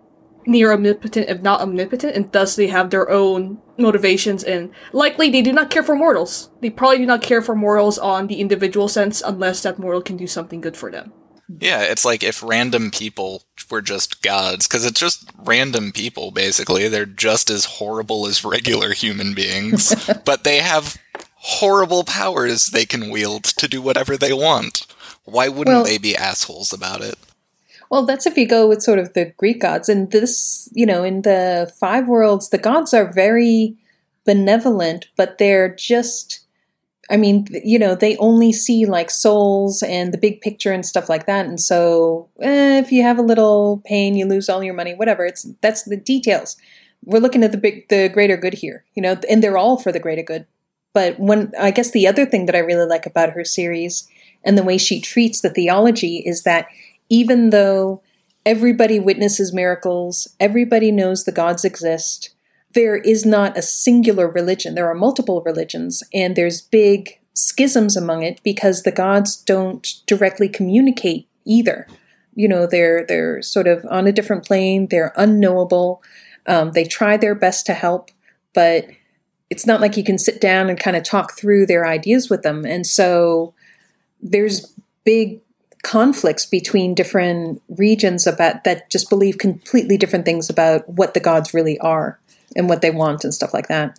near omnipotent if not omnipotent, and thus they have their own motivations and likely they do not care for mortals. They probably do not care for mortals on the individual sense unless that mortal can do something good for them. Yeah, it's like if random people were just gods, because it's just random people, basically. They're just as horrible as regular human beings, but they have horrible powers they can wield to do whatever they want. Why wouldn't well, they be assholes about it? Well, that's if you go with sort of the Greek gods. And this, you know, in the five worlds, the gods are very benevolent, but they're just, I mean, you know, they only see like souls and the big picture and stuff like that. And so eh, if you have a little pain, you lose all your money, whatever. It's that's the details. We're looking at the big, the greater good here, you know, and they're all for the greater good. But when I guess the other thing that I really like about her series and the way she treats the theology is that even though everybody witnesses miracles, everybody knows the gods exist, there is not a singular religion. There are multiple religions, and there's big schisms among it because the gods don't directly communicate either. You know, they're they're sort of on a different plane. They're unknowable. Um, they try their best to help, but it's not like you can sit down and kind of talk through their ideas with them. And so there's big conflicts between different regions about that just believe completely different things about what the gods really are and what they want and stuff like that.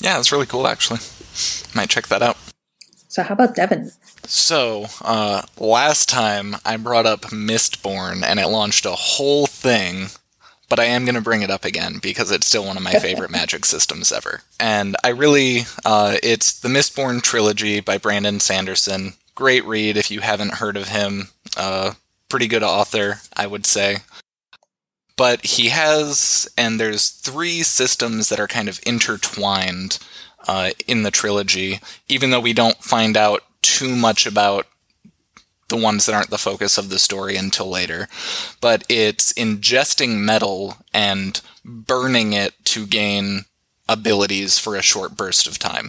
Yeah, that's really cool actually. Might check that out. So how about Devin? So, uh, last time I brought up Mistborn and it launched a whole thing, but I am going to bring it up again because it's still one of my favorite magic systems ever. And I really, uh, it's the Mistborn trilogy by Brandon Sanderson great read if you haven't heard of him. Uh, pretty good author, I would say. But he has, and there's three systems that are kind of intertwined uh, in the trilogy, even though we don't find out too much about the ones that aren't the focus of the story until later. But it's ingesting metal and burning it to gain abilities for a short burst of time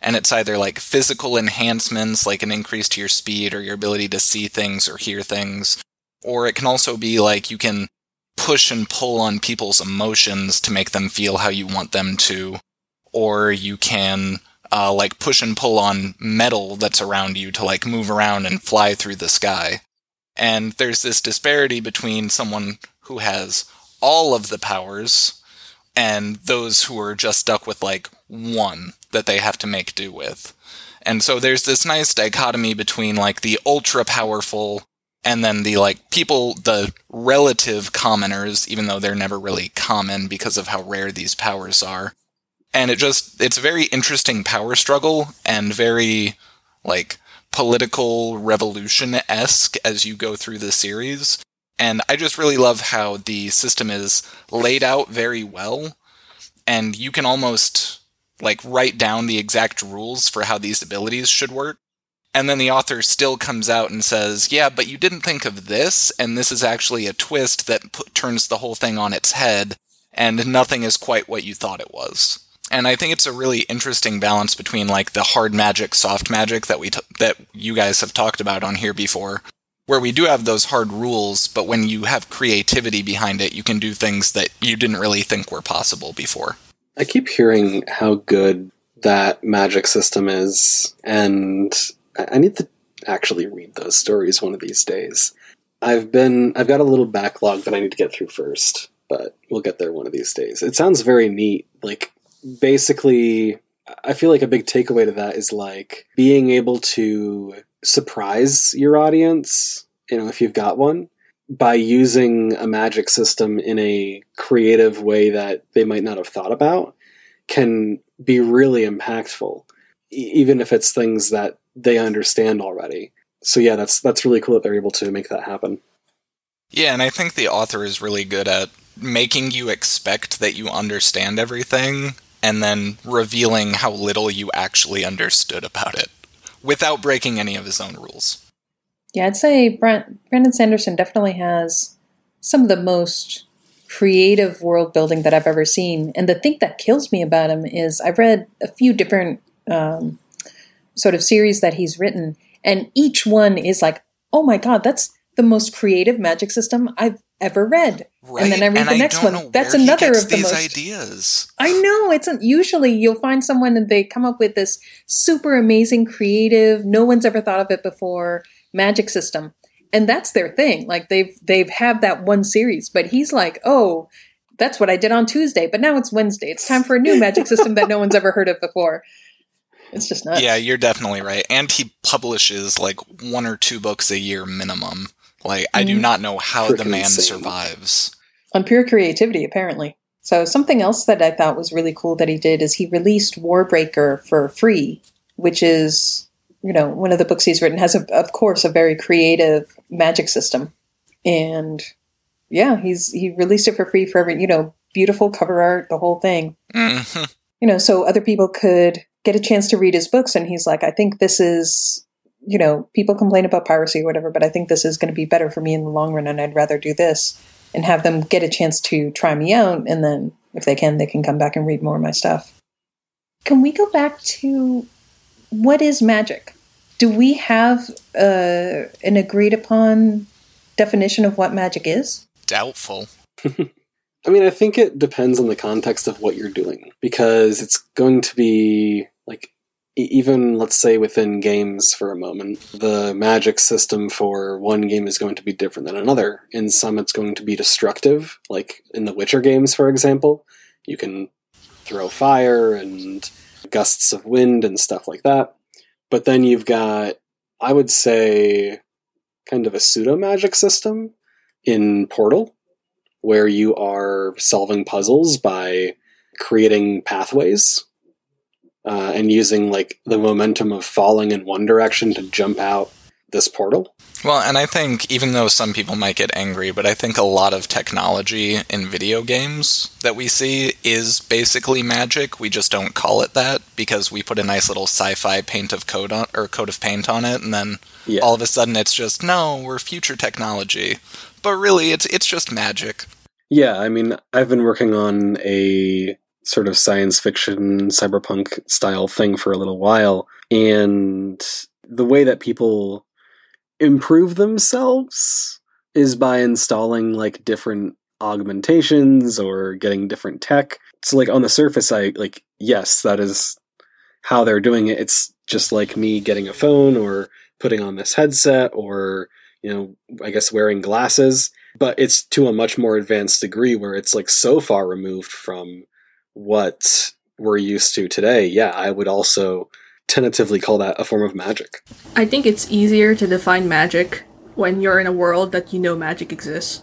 and it's either like physical enhancements like an increase to your speed or your ability to see things or hear things or it can also be like you can push and pull on people's emotions to make them feel how you want them to or you can uh, like push and pull on metal that's around you to like move around and fly through the sky. And there's this disparity between someone who has all of the powers and those who are just stuck with like one that they have to make do with. And so there's this nice dichotomy between like the ultra powerful and then the like people, the relative commoners, even though they're never really common because of how rare these powers are. And it just, it's a very interesting power struggle and very like political revolution esque as you go through the series. And I just really love how the system is laid out very well. And you can almost like write down the exact rules for how these abilities should work. And then the author still comes out and says, Yeah, but you didn't think of this, and this is actually a twist that p- turns the whole thing on its head, and nothing is quite what you thought it was. And I think it's a really interesting balance between like the hard magic, soft magic that we t- that you guys have talked about on here before, where we do have those hard rules, but when you have creativity behind it, you can do things that you didn't really think were possible before. I keep hearing how good that magic system is, and I need to actually read those stories one of these days. I've been I've got a little backlog that I need to get through first, but we'll get there one of these days. It sounds very neat. Like basically I feel like a big takeaway to that is like being able to surprise your audience, you know, if you've got one, by using a magic system in a creative way that they might not have thought about can be really impactful even if it's things that they understand already. So yeah, that's that's really cool that they're able to make that happen. Yeah, and I think the author is really good at making you expect that you understand everything and then revealing how little you actually understood about it without breaking any of his own rules. Yeah, I'd say Brent, Brandon Sanderson definitely has some of the most creative world building that I've ever seen. And the thing that kills me about him is I've read a few different um, sort of series that he's written, and each one is like, oh my god, that's the most creative magic system I've ever read. Right. And then I read and the I next one. That's another of the most ideas. I know it's usually you'll find someone and they come up with this super amazing, creative, no one's ever thought of it before magic system, and that's their thing. Like they've they've had that one series, but he's like, oh, that's what I did on Tuesday, but now it's Wednesday. It's time for a new magic system that no one's ever heard of before. It's just nuts. Yeah, you're definitely right. And he publishes like one or two books a year minimum. Like I do Mhm. not know how the man insane. survives. on pure creativity, apparently. So something else that I thought was really cool that he did is he released Warbreaker for free, which is you know one of the books he's written has a, of course a very creative magic system, and yeah, he's he released it for free for every you know beautiful cover art, the whole thing. Mhm. You know, so other people could get a chance to read his books, and he's like, I think this is. You know, people complain about piracy or whatever, but I think this is going to be better for me in the long run, and I'd rather do this and have them get a chance to try me out and then if they can they can come back and read more of my stuff can we go back to what is magic do we have uh, an agreed upon definition of what magic is Doubtful. I mean, I think it depends on the context of what you're doing because it's going to be like e- even let's say within games for a moment, the magic system for one game is going to be different than another. In some it's going to be destructive, like in the Witcher games for example. You can throw fire and gusts of wind and stuff like that. But then you've got I would say kind of a pseudo magic system in Portal where you are solving puzzles by creating pathways uh, and using like the momentum of falling in one direction to jump out this portal. Well, and I think even though some people might get angry, but I think a lot of technology in video games that we see is basically magic. We just don't call it that because we put a nice little sci-fi paint of code on or coat of paint on it and then Yeah. all of a sudden it's just no, we're future technology. But really it's it's just magic. Yeah, I mean, I've been working on a sort of science fiction cyberpunk style thing for a little while, and the way that people improve themselves is by installing like different augmentations or getting different tech. So like on the surface I like yes, that is how they're doing it. It's just like me getting a phone or putting on this headset or, you know, I guess wearing glasses, but it's to a much more advanced degree where it's like so far removed from what we're used to today. Yeah, I would also tentatively call that a form of magic. I think it's easier to define magic when you're in a world that you know magic exists.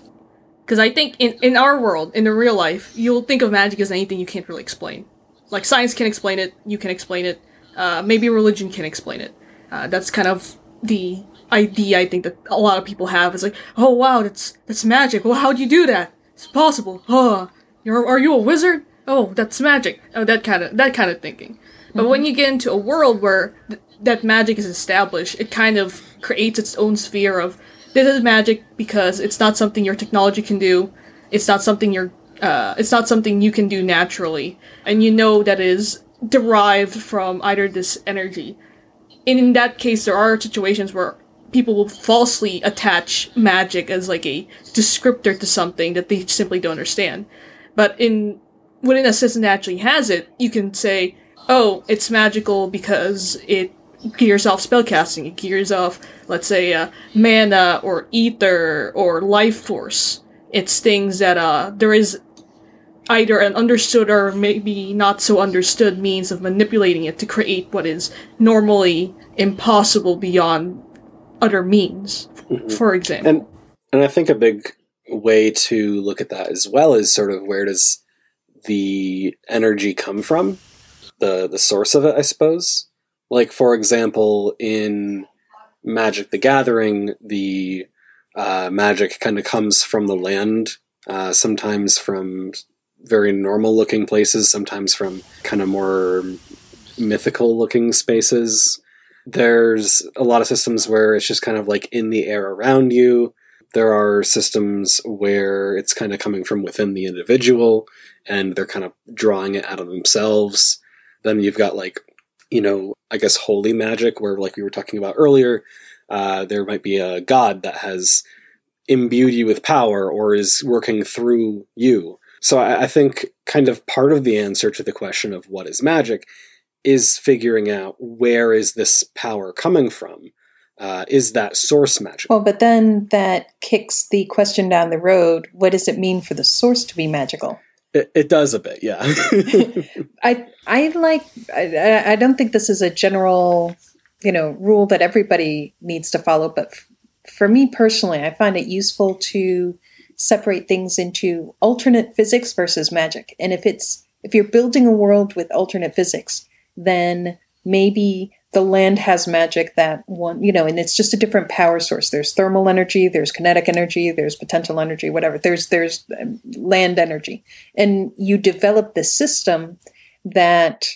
Because I think in, in our world, in the real life, you'll think of magic as anything you can't really explain. Like science can explain it, you can explain it, uh, maybe religion can explain it. Uh, that's kind of the idea I think that a lot of people have. Is like, oh wow, that's that's magic. Well, how'd you do that? It's possible. Oh, you're are you a wizard? Oh, that's magic. Oh, that kind of that kind of thinking. But when you get into a world where th- that magic is established, it kind of creates its own sphere of this is magic because it's not something your technology can do. It's not something you're. Uh, it's not something you can do naturally, and you know that is derived from either this energy. And in that case, there are situations where people will falsely attach magic as like a descriptor to something that they simply don't understand. But in when an assistant actually has it, you can say, "Oh, it's magical because it gears off spellcasting. It gears off, let's say, uh, mana or ether or life force. It's things that uh, there is either an understood or maybe not so understood means of manipulating it to create what is normally impossible beyond other means. For example, And and I think a big way to look at that as well is sort of where does the energy come from? The the source of it, I suppose. Like for example, in Magic the Gathering, the uh, magic kind of comes from the land, uh, sometimes from very normal looking places, sometimes from kind of more mythical looking spaces. There's a lot of systems where it's just kind of like in the air around you. There are systems where it's kind of coming from within the individual and they're kind of drawing it out of themselves. Then you've got like, you know, I guess holy magic, where like we were talking about earlier, uh, there might be a god that has imbued you with power or is working through you. So I, I think kind of part of the answer to the question of what is magic is figuring out where is this power coming from. Uh, is that source magic? Well, but then that kicks the question down the road what does it mean for the source to be magical? It, does a bit, yeah. I I like I, I don't think this is a general you know rule that everybody needs to follow, but f- for me personally, I find it useful to separate things into alternate physics versus magic. And if it's if you're building a world with alternate physics, then maybe the land has magic that one you know and it's just a different power source. There's thermal energy there's kinetic energy there's potential energy whatever. There's there's um, land energy. And you develop this system that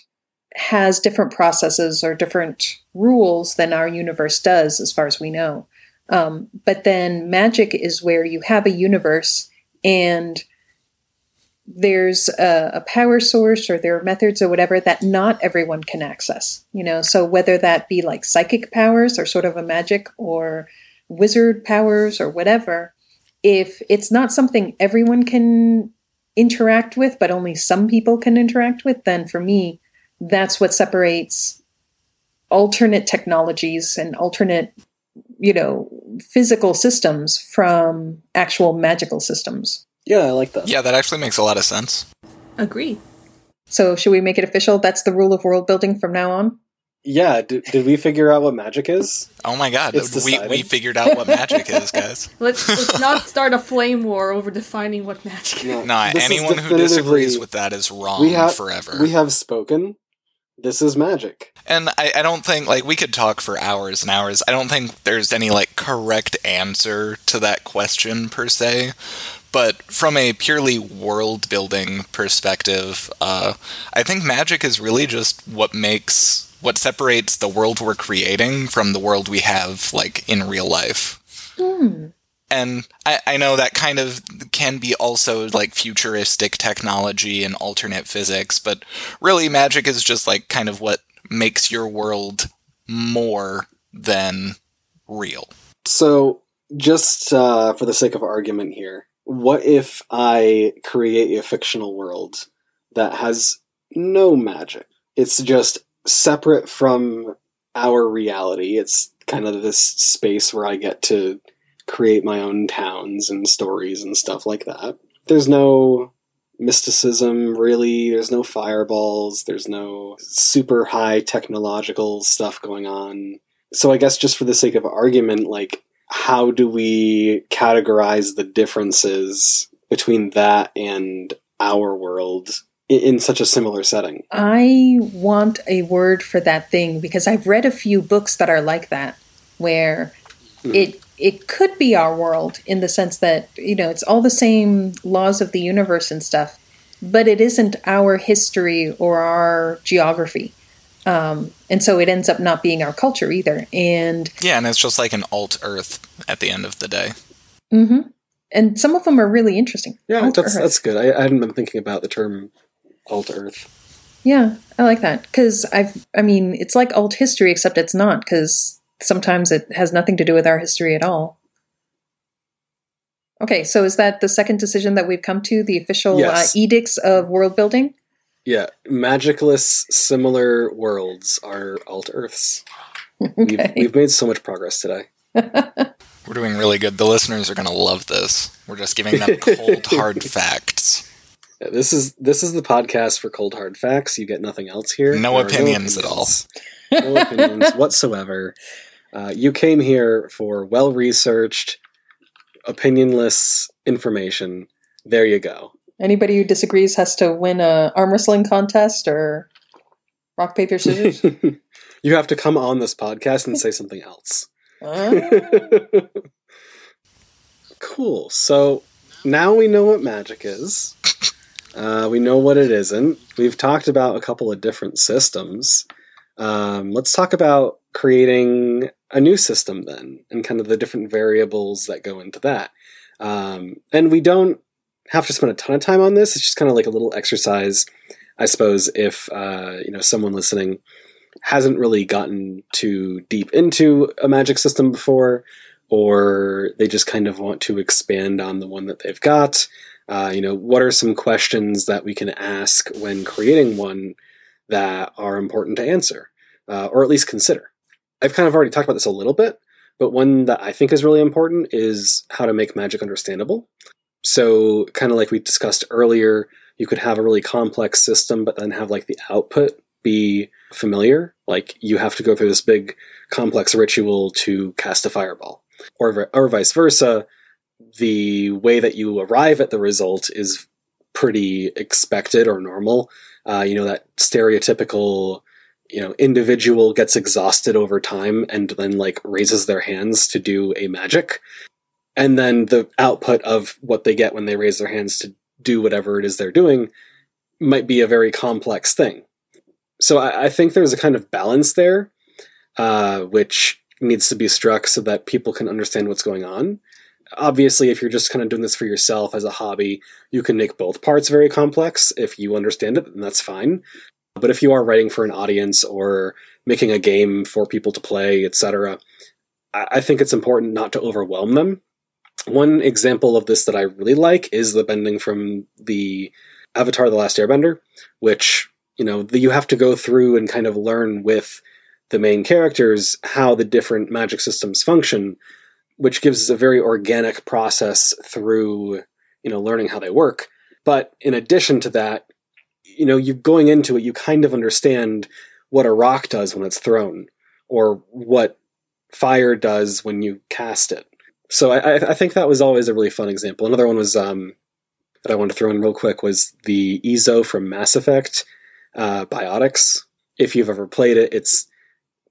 has different processes or different rules than our universe does as far as we know. Um, but then magic is where you have a universe and there's a, a, power source or there are methods or whatever that not everyone can access you know? So whether that be like psychic powers or sort of a magic or wizard powers or whatever if it's not something everyone can interact with but only some people can interact with then for me that's what separates alternate technologies and alternate you know physical systems from actual magical systems yeah, I like that. Yeah, that actually makes a lot of sense. Agree. So, should we make it official? That's the rule of world building from now on? Yeah, did, did we figure out what magic is? Oh my god, It's we, decided. we figured out what magic is, guys. Let's, let's not start a flame war over defining what magic is. No, This is anyone who disagrees with that is wrong we have forever. We have spoken. This is magic. And I, I don't think like we could talk for hours and hours. I don't think there's any like correct answer to that question per se. But from a purely world building perspective, uh, I think magic is really just what makes what separates the world we're creating from the world we have like in real life. Hmm. And I, I know that kind of can be also like futuristic technology and alternate physics, but really magic is just like kind of what makes your world more than real. So, just uh, for the sake of argument here, what if I create a fictional world that has no magic. It's just separate from our reality. It's kind of this space where I get to create my own towns and stories and stuff like that. There's no mysticism, really. There's no fireballs. There's no super high technological stuff going on. So I guess just for the sake of argument, like, how do we categorize the differences between that and our world in, in such a similar setting? I want a word for that thing because I've read a few books that are like that, where Hmm. it it could be our world in the sense that you know it's all the same laws of the universe and stuff, but it isn't our history or our geography, um, and so it ends up not being our culture either. And Yeah, and it's just like an alt Earth at the end of the day. Mm-hmm. and some of them are really interesting. Yeah, Alt that's that's good. I, I hadn't been thinking about the term alt Earth. Yeah, I like that because I've. I mean, it's like alt history, except it's not because sometimes it has nothing to do with our history at all. Okay, so is that the second decision that we've come to? The official Yes. uh, edicts of world building. Yeah, magicless similar worlds are alt Earths. We've, we've made so much progress today. We're doing really good. The listeners are going to love this. We're just giving them cold, hard facts. Yeah, This is this is the podcast for cold hard facts. You get nothing else here. No There are opinions at all. No opinions whatsoever. Uh, you came here for well researched, opinionless information. There you go. Anybody who disagrees has to win a arm wrestling contest or rock paper scissors. you have to come on this podcast and say something else. Ah. cool. So now we know what magic is. Uh, we know what it isn't. We've talked about a couple of different systems. Um, let's talk about creating a new system then, and kind of the different variables that go into that. Um, and we don't have to spend a ton of time on this. It's just kind of like a little exercise, I suppose. If uh, you know someone listening hasn't really gotten too deep into a magic system before, or they just kind of want to expand on the one that they've got. Uh, you know, what are some questions that we can ask when creating one that are important to answer, uh, or at least consider? I've kind of already talked about this a little bit, but one that I think is really important is how to make magic understandable. So, kind of like we discussed earlier, you could have a really complex system, but then have like the output be familiar. Like you have to go through this big complex ritual to cast a fireball, or or vice versa. The way that you arrive at the result is pretty expected or normal. Uh, you know that stereotypical, you know, individual gets exhausted over time and then like raises their hands to do a magic, and then the output of what they get when they raise their hands to do whatever it is they're doing might be a very complex thing so I, I think there's a kind of balance there, uh, which needs to be struck so that people can understand what's going on. Obviously, if you're just kind of doing this for yourself as a hobby, you can make both parts very complex. If you understand it, then that's fine. But if you are writing for an audience or making a game for people to play, etc., I, I think it's important not to overwhelm them. One example of this that I really like is the bending from the Avatar: The Last Airbender, which you know the, you have to go through and kind of learn with the main characters how the different magic systems function which gives us a very organic process through you know learning how they work. But in addition to that you know you going into it you kind of understand what a rock does when it's thrown or what fire does when you cast it so i, I- think that was always a really fun example another one was um, that i wanted to throw in real quick was the eezo from mass effect uh, Biotics. If you've ever played it, it's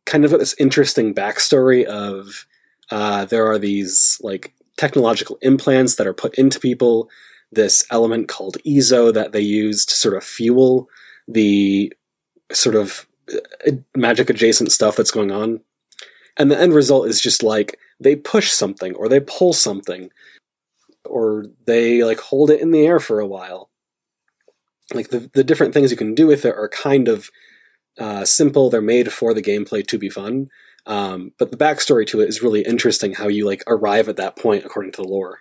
kind of this interesting backstory of uh, there are these like technological implants that are put into people. This element called eezo that they use to sort of fuel the sort of uh, magic adjacent stuff that's going on. And the end result is just like they push something or they pull something or they like hold it in the air for a while. Like the, the different things you can do with it are kind of uh, simple. They're made for the gameplay to be fun. Um, but the backstory to it is really interesting how you like arrive at that point according to the lore.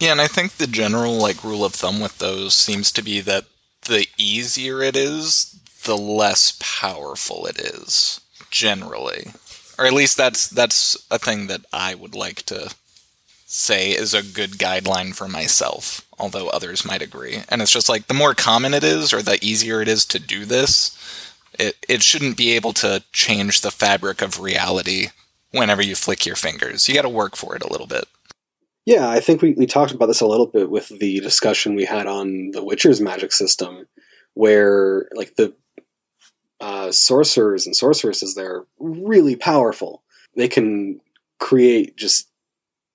Yeah, and I think the general like rule of thumb with those seems to be that the easier it is, the less powerful it is generally. Or at least that's that's a thing that I would like to say is a good guideline for myself, although others might agree. And it's just like the more common it is or the easier it is to do this, it it shouldn't be able to change the fabric of reality whenever you flick your fingers. You got to work for it a little bit. Yeah, I think we, we talked about this a little bit with the discussion we had on the Witcher's magic system, where like the uh, sorcerers and sorceresses they're really powerful. They can create just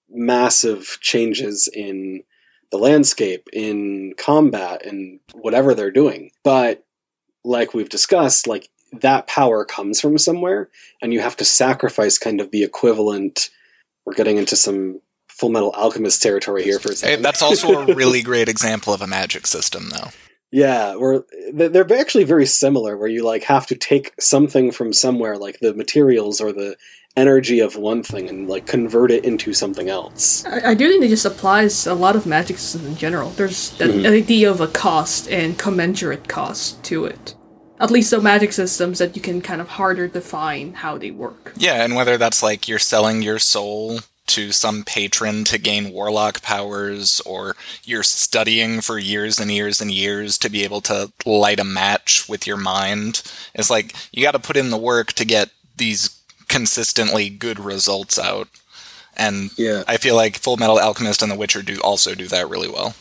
massive changes in the landscape, in combat, and whatever they're doing. But like we've discussed, like that power comes from somewhere, and you have to sacrifice kind of the equivalent. We're getting into some Full Metal Alchemist territory here for a second. Hey, that's also a really great example of a magic system, though. Yeah, where they're actually very similar. Where you like have to take something from somewhere, like the materials or the energy of one thing, and like convert it into something else. I, I do think it just applies a lot of magic systems in general. There's that Mhm. idea of a cost and commensurate cost to it. At least the magic systems that you can kind of harder define how they work. Yeah, and whether that's like you're selling your soul to some patron to gain warlock powers, or you're studying for years and years and years to be able to light a match with your mind, it's like you got to put in the work to get these consistently good results out. And Yeah, I feel like Full Metal Alchemist and The Witcher do also do that really well.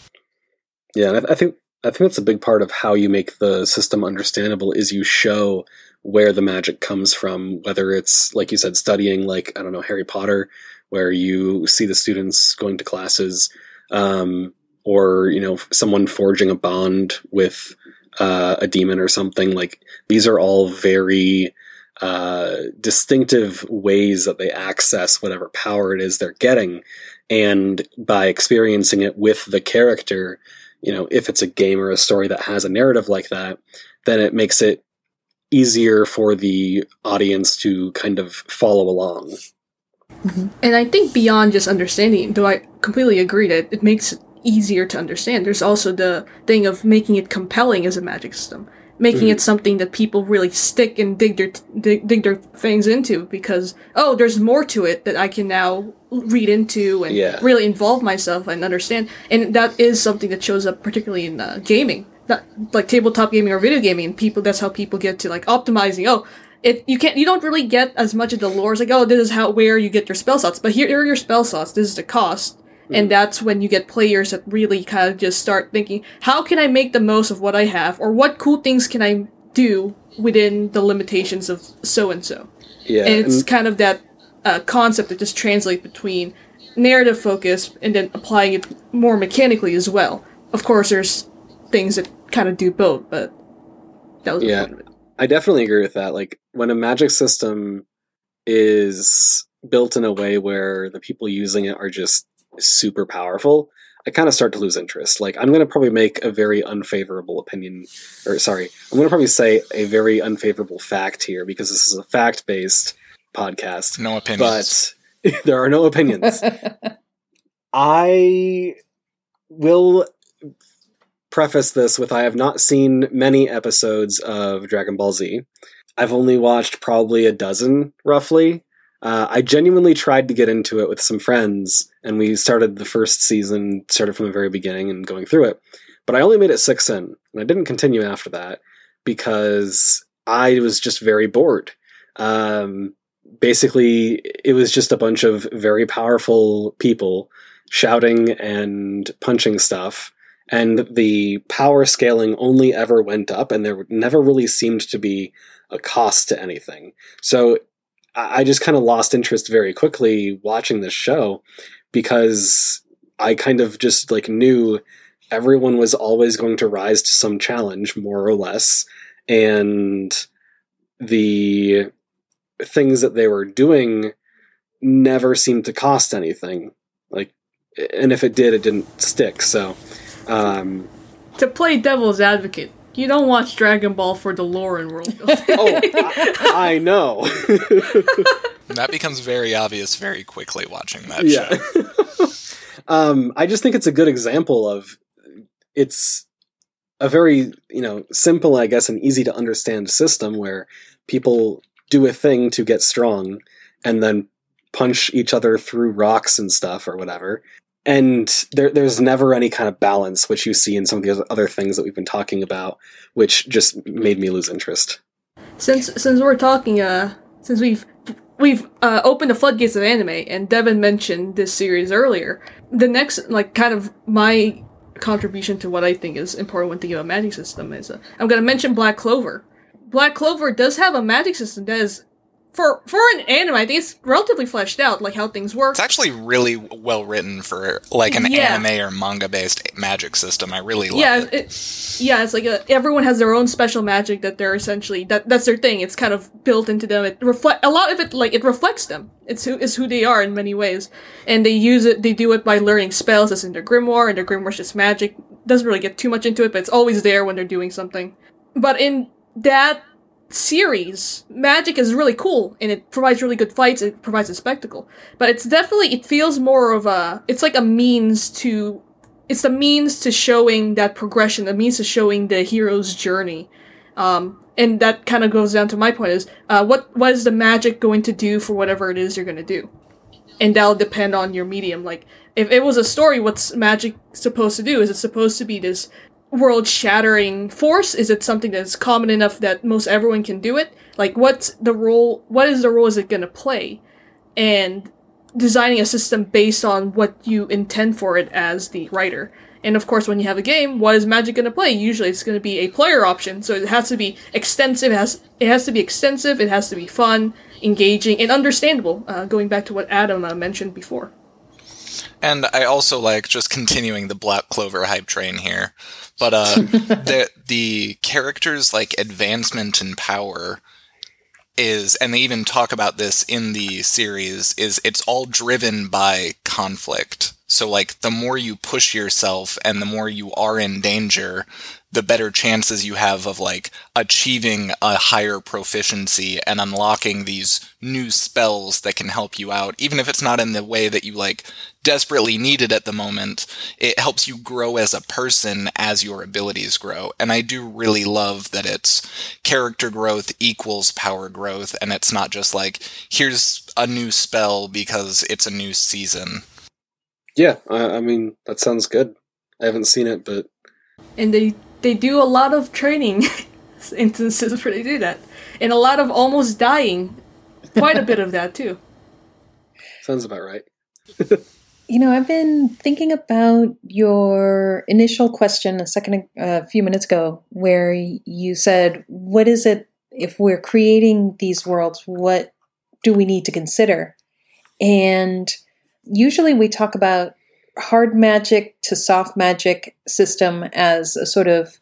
yeah, and I, I think I think that's a big part of how you make the system understandable is you show where the magic comes from, whether it's like you said, studying like I don't know Harry Potter, where you see the students going to classes, um, or you know someone forging a bond with uh, a demon or something. Like these are all very uh, distinctive ways that they access whatever power it is they're getting, and by experiencing it with the character, you know, if it's a game or a story that has a narrative like that, then it makes it easier for the audience to kind of follow along. And I think beyond just understanding, though I completely agree that it makes it easier to understand, there's also the thing of making it compelling as a magic system. Making it something that people really stick and dig their dig, dig their things into because oh, there's more to it that I can now read into and Yeah. really involve myself and understand. And that is something that shows up particularly in uh, gaming, not like tabletop gaming or video gaming. People, that's how people get to like optimizing. Oh, it you can't you don't really get as much of the lore. As like oh this is how where you get your spell slots. But here, here are your spell slots. This is the cost. And that's when you get players that really kind of just start thinking how can i make the most of what i have? Or what cool things can i do within the limitations of so and so Yeah, and it's and- kind of that uh, concept that just translates between narrative focus and then applying it more mechanically as well. Of course there's things that kind of do both but that was Yeah. Point of it I definitely agree with that. Like when a magic system is built in a way where the people using it are just super powerful, I kind of start to lose interest. Like I'm going to probably make a very unfavorable opinion or sorry, I'm going to probably say a very unfavorable fact here because this is a fact-based podcast, No opinions. but there are no opinions. I will preface this with I have not seen many episodes of Dragon Ball Z. I've only watched probably a dozen, roughly. Uh, I genuinely tried to get into it with some friends, and we started the first season, started from the very beginning and going through it. But I only made it six in, and I didn't continue after that because I was just very bored. Um, basically, it was just a bunch of very powerful people shouting and punching stuff and the power scaling only ever went up and there never really seemed to be a cost to anything. So i just kind of lost interest very quickly watching this show because i kind of just like knew everyone was always going to rise to some challenge more or less. And the things that they were doing never seemed to cost anything. Like and if it did it didn't stick. So um to play devil's advocate, you don't watch Dragon Ball for the lore and world building. oh I, I know that becomes very obvious very quickly watching that yeah show. um i just think it's a good example of it's a very you know simple, I guess, and easy to understand system where people do a thing to get strong, and then punch each other through rocks and stuff or whatever. And there, there's never any kind of balance, which you see in some of the other things that we've been talking about, which just made me lose interest. Since since we're talking, uh, since we've we've uh, opened the floodgates of anime, and Devin mentioned this series earlier. The next, like, kind of my contribution to what I think is important when thinking about magic system is uh, I'm going to mention Black Clover. Black Clover does have a magic system that is for for an anime, I think it's relatively fleshed out, like how things work. It's actually really well written for like an yeah. anime or manga based magic system. I really love yeah, it. it. Yeah, it's like a, everyone has their own special magic that they're essentially that that's their thing. It's kind of built into them. It reflect a lot of it like it reflects them. It's who is who they are in many ways, and they use it. They do it by learning spells that's in their grimoire, and their grimoire's just magic. Doesn't really get too much into it, but it's always there when they're doing something. But in that series, magic is really cool and it provides really good fights. It provides a spectacle, but it's definitely it feels more of a it's like a means to it's the means to showing that progression, the means to showing the hero's journey. Um, and that kind of goes down to my point is uh, what what is the magic going to do for whatever it is you're going to do, and that'll depend on your medium. Like if it was a story, what's magic supposed to do? Is it supposed to be this world shattering force? Is it something that's common enough that most everyone can do it? Like, what's the role? What is the role is it going to play? And designing a system based on what you intend for it as the writer. And of course, when you have a game, what is Magic going to play? Usually, it's going to be a player option, so it has to be extensive. It has it has to be extensive. It has to be fun, engaging, and understandable. Uh, going back to what Adam uh, mentioned before. And I also like just continuing the Black Clover hype train here. But uh the the characters like advancement and power is and they even talk about this in the series is it's all driven by conflict. So like the more you push yourself and the more you are in danger, the better chances you have of like achieving a higher proficiency and unlocking these new spells that can help you out. Even if it's not in the way that you like desperately need it at the moment it helps you grow as a person as your abilities grow. And i do really love that it's character growth equals power growth and it's not just like here's a new spell because it's a new season yeah i, I mean that sounds good i haven't seen it but and they they do a lot of training instances where they do that, and a lot of almost dying. Quite a bit of that too. Sounds about right. you know, I've been thinking about your initial question a second, a few minutes ago, where you said, "What is it if we're creating these worlds? What do we need to consider?" And usually we talk about hard magic to soft magic system as a sort of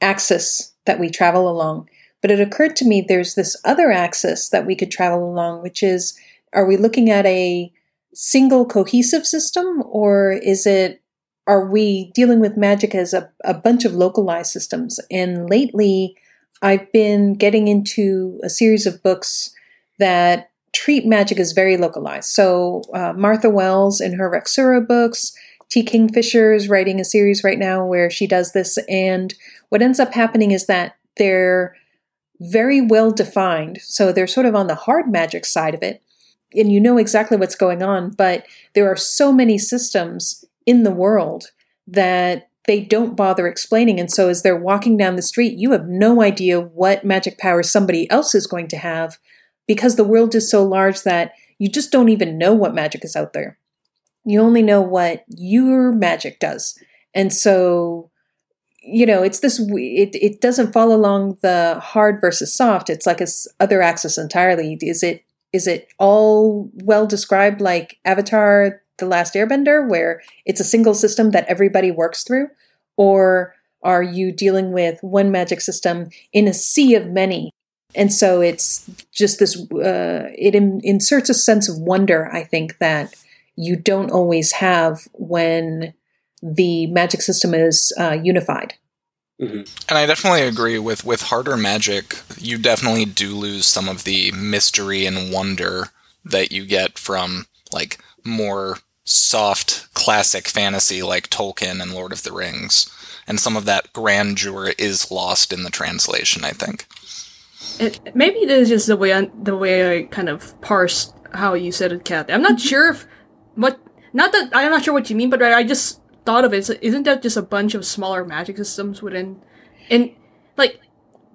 axis that we travel along. But it occurred to me there's this other axis that we could travel along, which is are we looking at a single cohesive system or is it are we dealing with magic as a, a bunch of localized systems? And lately, I've been getting into a series of books that treat magic as very localized. So uh, Martha Wells in her Raksura books, T. Kingfisher is writing a series right now where she does this, and what ends up happening is that they're very well defined. So they're sort of on the hard magic side of it, and you know exactly what's going on, but there are so many systems in the world that they don't bother explaining. And so as they're walking down the street, you have no idea what magic power somebody else is going to have because the world is so large that you just don't even know what magic is out there. You only know what your magic does. And so, you know, it's this, it, it doesn't fall along the hard versus soft. It's like a other axis entirely. Is it, is it all well described like Avatar, The Last Airbender, where it's a single system that everybody works through? Or are you dealing with one magic system in a sea of many and so it's just this, uh, it in, inserts a sense of wonder, I think, that you don't always have when the magic system is uh, unified. Mm-hmm. And I definitely agree with with harder magic. You definitely do lose some of the mystery and wonder that you get from like more soft classic fantasy like Tolkien and Lord of the Rings. And some of that grandeur is lost in the translation, I think. It, maybe this is just the way I, the way I kind of parsed how you said it, Cathy. I'm not mm-hmm. sure if what not that I'm not sure what you mean, but I just thought of it. Isn't that just a bunch of smaller magic systems within, and like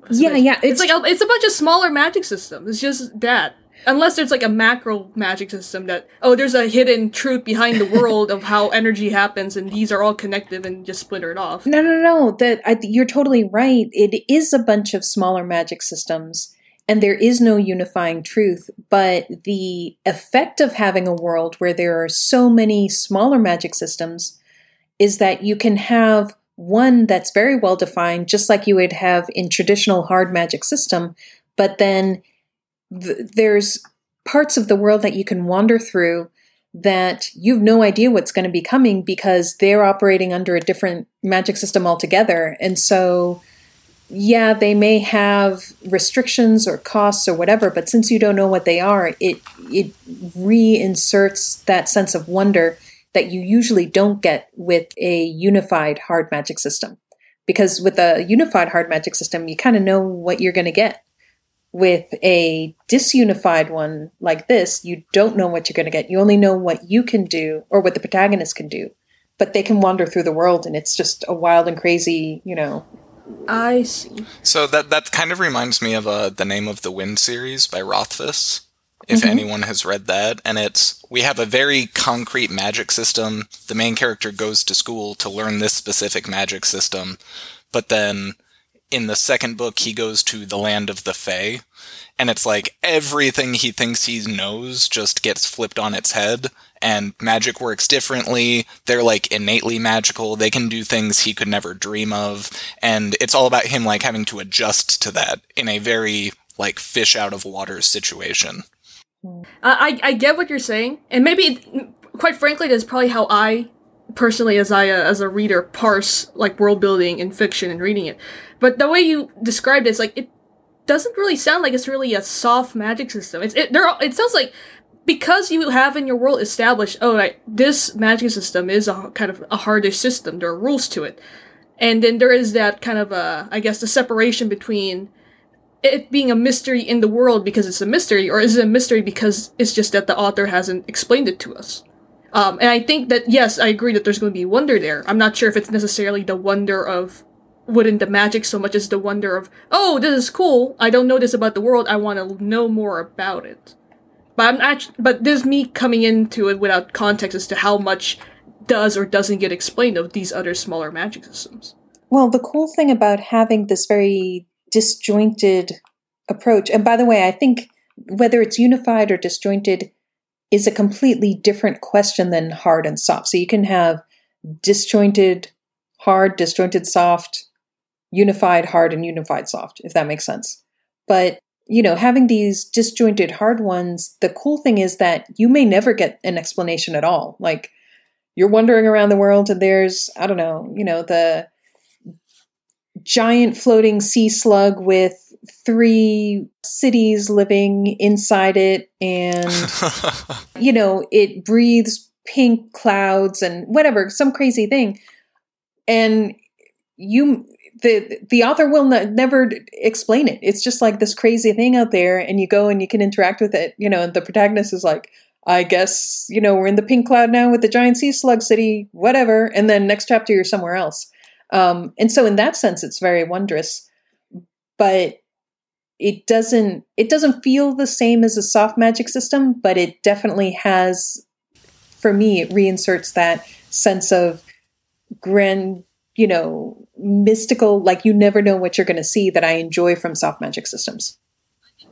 Yeah, yeah, it's, it's- like a, it's a bunch of smaller magic systems. It's just that. Unless there's like a macro magic system that oh, there's a hidden truth behind the world of how energy happens, and these are all connected and just splintered off. No, no, no. That I, you're totally right. It is a bunch of smaller magic systems, and there is no unifying truth. But the effect of having a world where there are so many smaller magic systems is that you can have one that's very well defined, just like you would have in traditional hard magic system. But then th- there's parts of the world that you can wander through that you've no idea what's going to be coming because they're operating under a different magic system altogether. And so, yeah, they may have restrictions or costs or whatever, but since you don't know what they are, it it reinserts that sense of wonder that you usually don't get with a unified hard magic system. Because with a unified hard magic system, you kind of know what you're going to get with a disunified one like this, you don't know what you're going to get. You only know what you can do or what the protagonist can do. But they can wander through the world and it's just a wild and crazy, you know. I see. So that that kind of reminds me of uh, the name of the Wind series by Rothfuss. If Mhm. anyone has read that, and it's we have a very concrete magic system. The main character goes to school to learn this specific magic system, but then in the second book he goes to the land of the Fae, and it's like everything he thinks he knows just gets flipped on its head and magic works differently. They're like innately magical. They can do things he could never dream of and it's all about him like having to adjust to that in a very like fish out of water situation. I, I I get what you're saying, and maybe, quite frankly, that's probably how I personally, as I uh, as a reader, parse like world building in fiction and reading it. But the way you described it, it's like it doesn't really sound like it's really a soft magic system. It's it there. It sounds like because you have in your world established, oh, right, this magic system is a kind of a hardish system. There are rules to it, and then there is that kind of uh, I guess the separation between it being a mystery in the world because it's a mystery, or is it a mystery because it's just that the author hasn't explained it to us? Um, and I think that yes, I agree that there's going to be wonder there. I'm not sure if it's necessarily the wonder of wouldn't the magic so much as the wonder of oh, this is cool. I don't know this about the world. I want to know more about it. But I'm actually, but this is me coming into it without context as to how much does or doesn't get explained of these other smaller magic systems. Well, the cool thing about having this very disjointed approach, and by the way, I think whether it's unified or disjointed is a completely different question than hard and soft. So you can have disjointed hard, disjointed soft, unified hard, and unified soft, if that makes sense. But you know, having these disjointed hard ones, the cool thing is that you may never get an explanation at all. Like you're wandering around the world and there's, I don't know, you know, the giant floating sea slug with three cities living inside it and you know it breathes pink clouds and whatever some crazy thing and you the the author will never explain it. It's just like this crazy thing out there and you go and you can interact with it you know the protagonist is like i guess you know we're in the pink cloud now with the giant sea slug city whatever and then next chapter you're somewhere else. Um, and so in that sense it's very wondrous but it doesn't it doesn't feel the same as a soft magic system but it definitely has for me it reinserts that sense of grand you know mystical like you never know what you're going to see that i enjoy from soft magic systems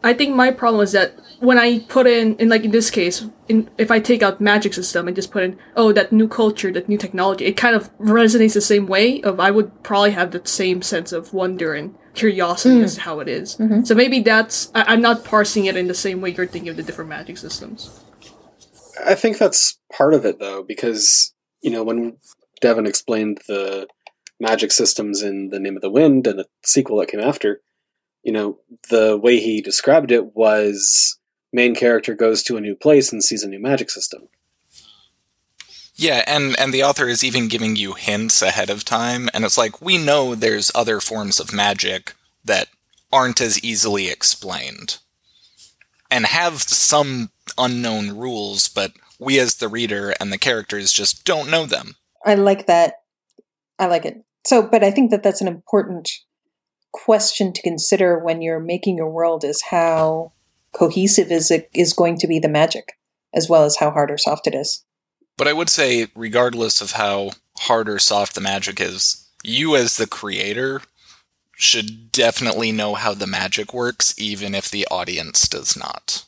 I think my problem is that when I put in, in like in this case, in if I take out magic system and just put in, oh, that new culture, that new technology, it kind of resonates the same way. Of I would probably have that same sense of wonder and curiosity as to mm. how it is. Mm-hmm. So maybe that's I, I'm not parsing it in the same way you're thinking of the different magic systems. I think that's part of it, though, because you know when Devin explained the magic systems in the Name of the Wind and the sequel that came after, you know the way he described it was main character goes to a new place and sees a new magic system. Yeah, and and the author is even giving you hints ahead of time, and it's like we know there's other forms of magic that aren't as easily explained and have some unknown rules, but we as the reader and the characters just don't know them. I like that. I like it. So, but I think that that's an important question to consider when you're making your world is how cohesive is it is going to be the magic as well as how hard or soft it is. But I would say regardless of how hard or soft the magic is, you as the creator should definitely know how the magic works even if the audience does not.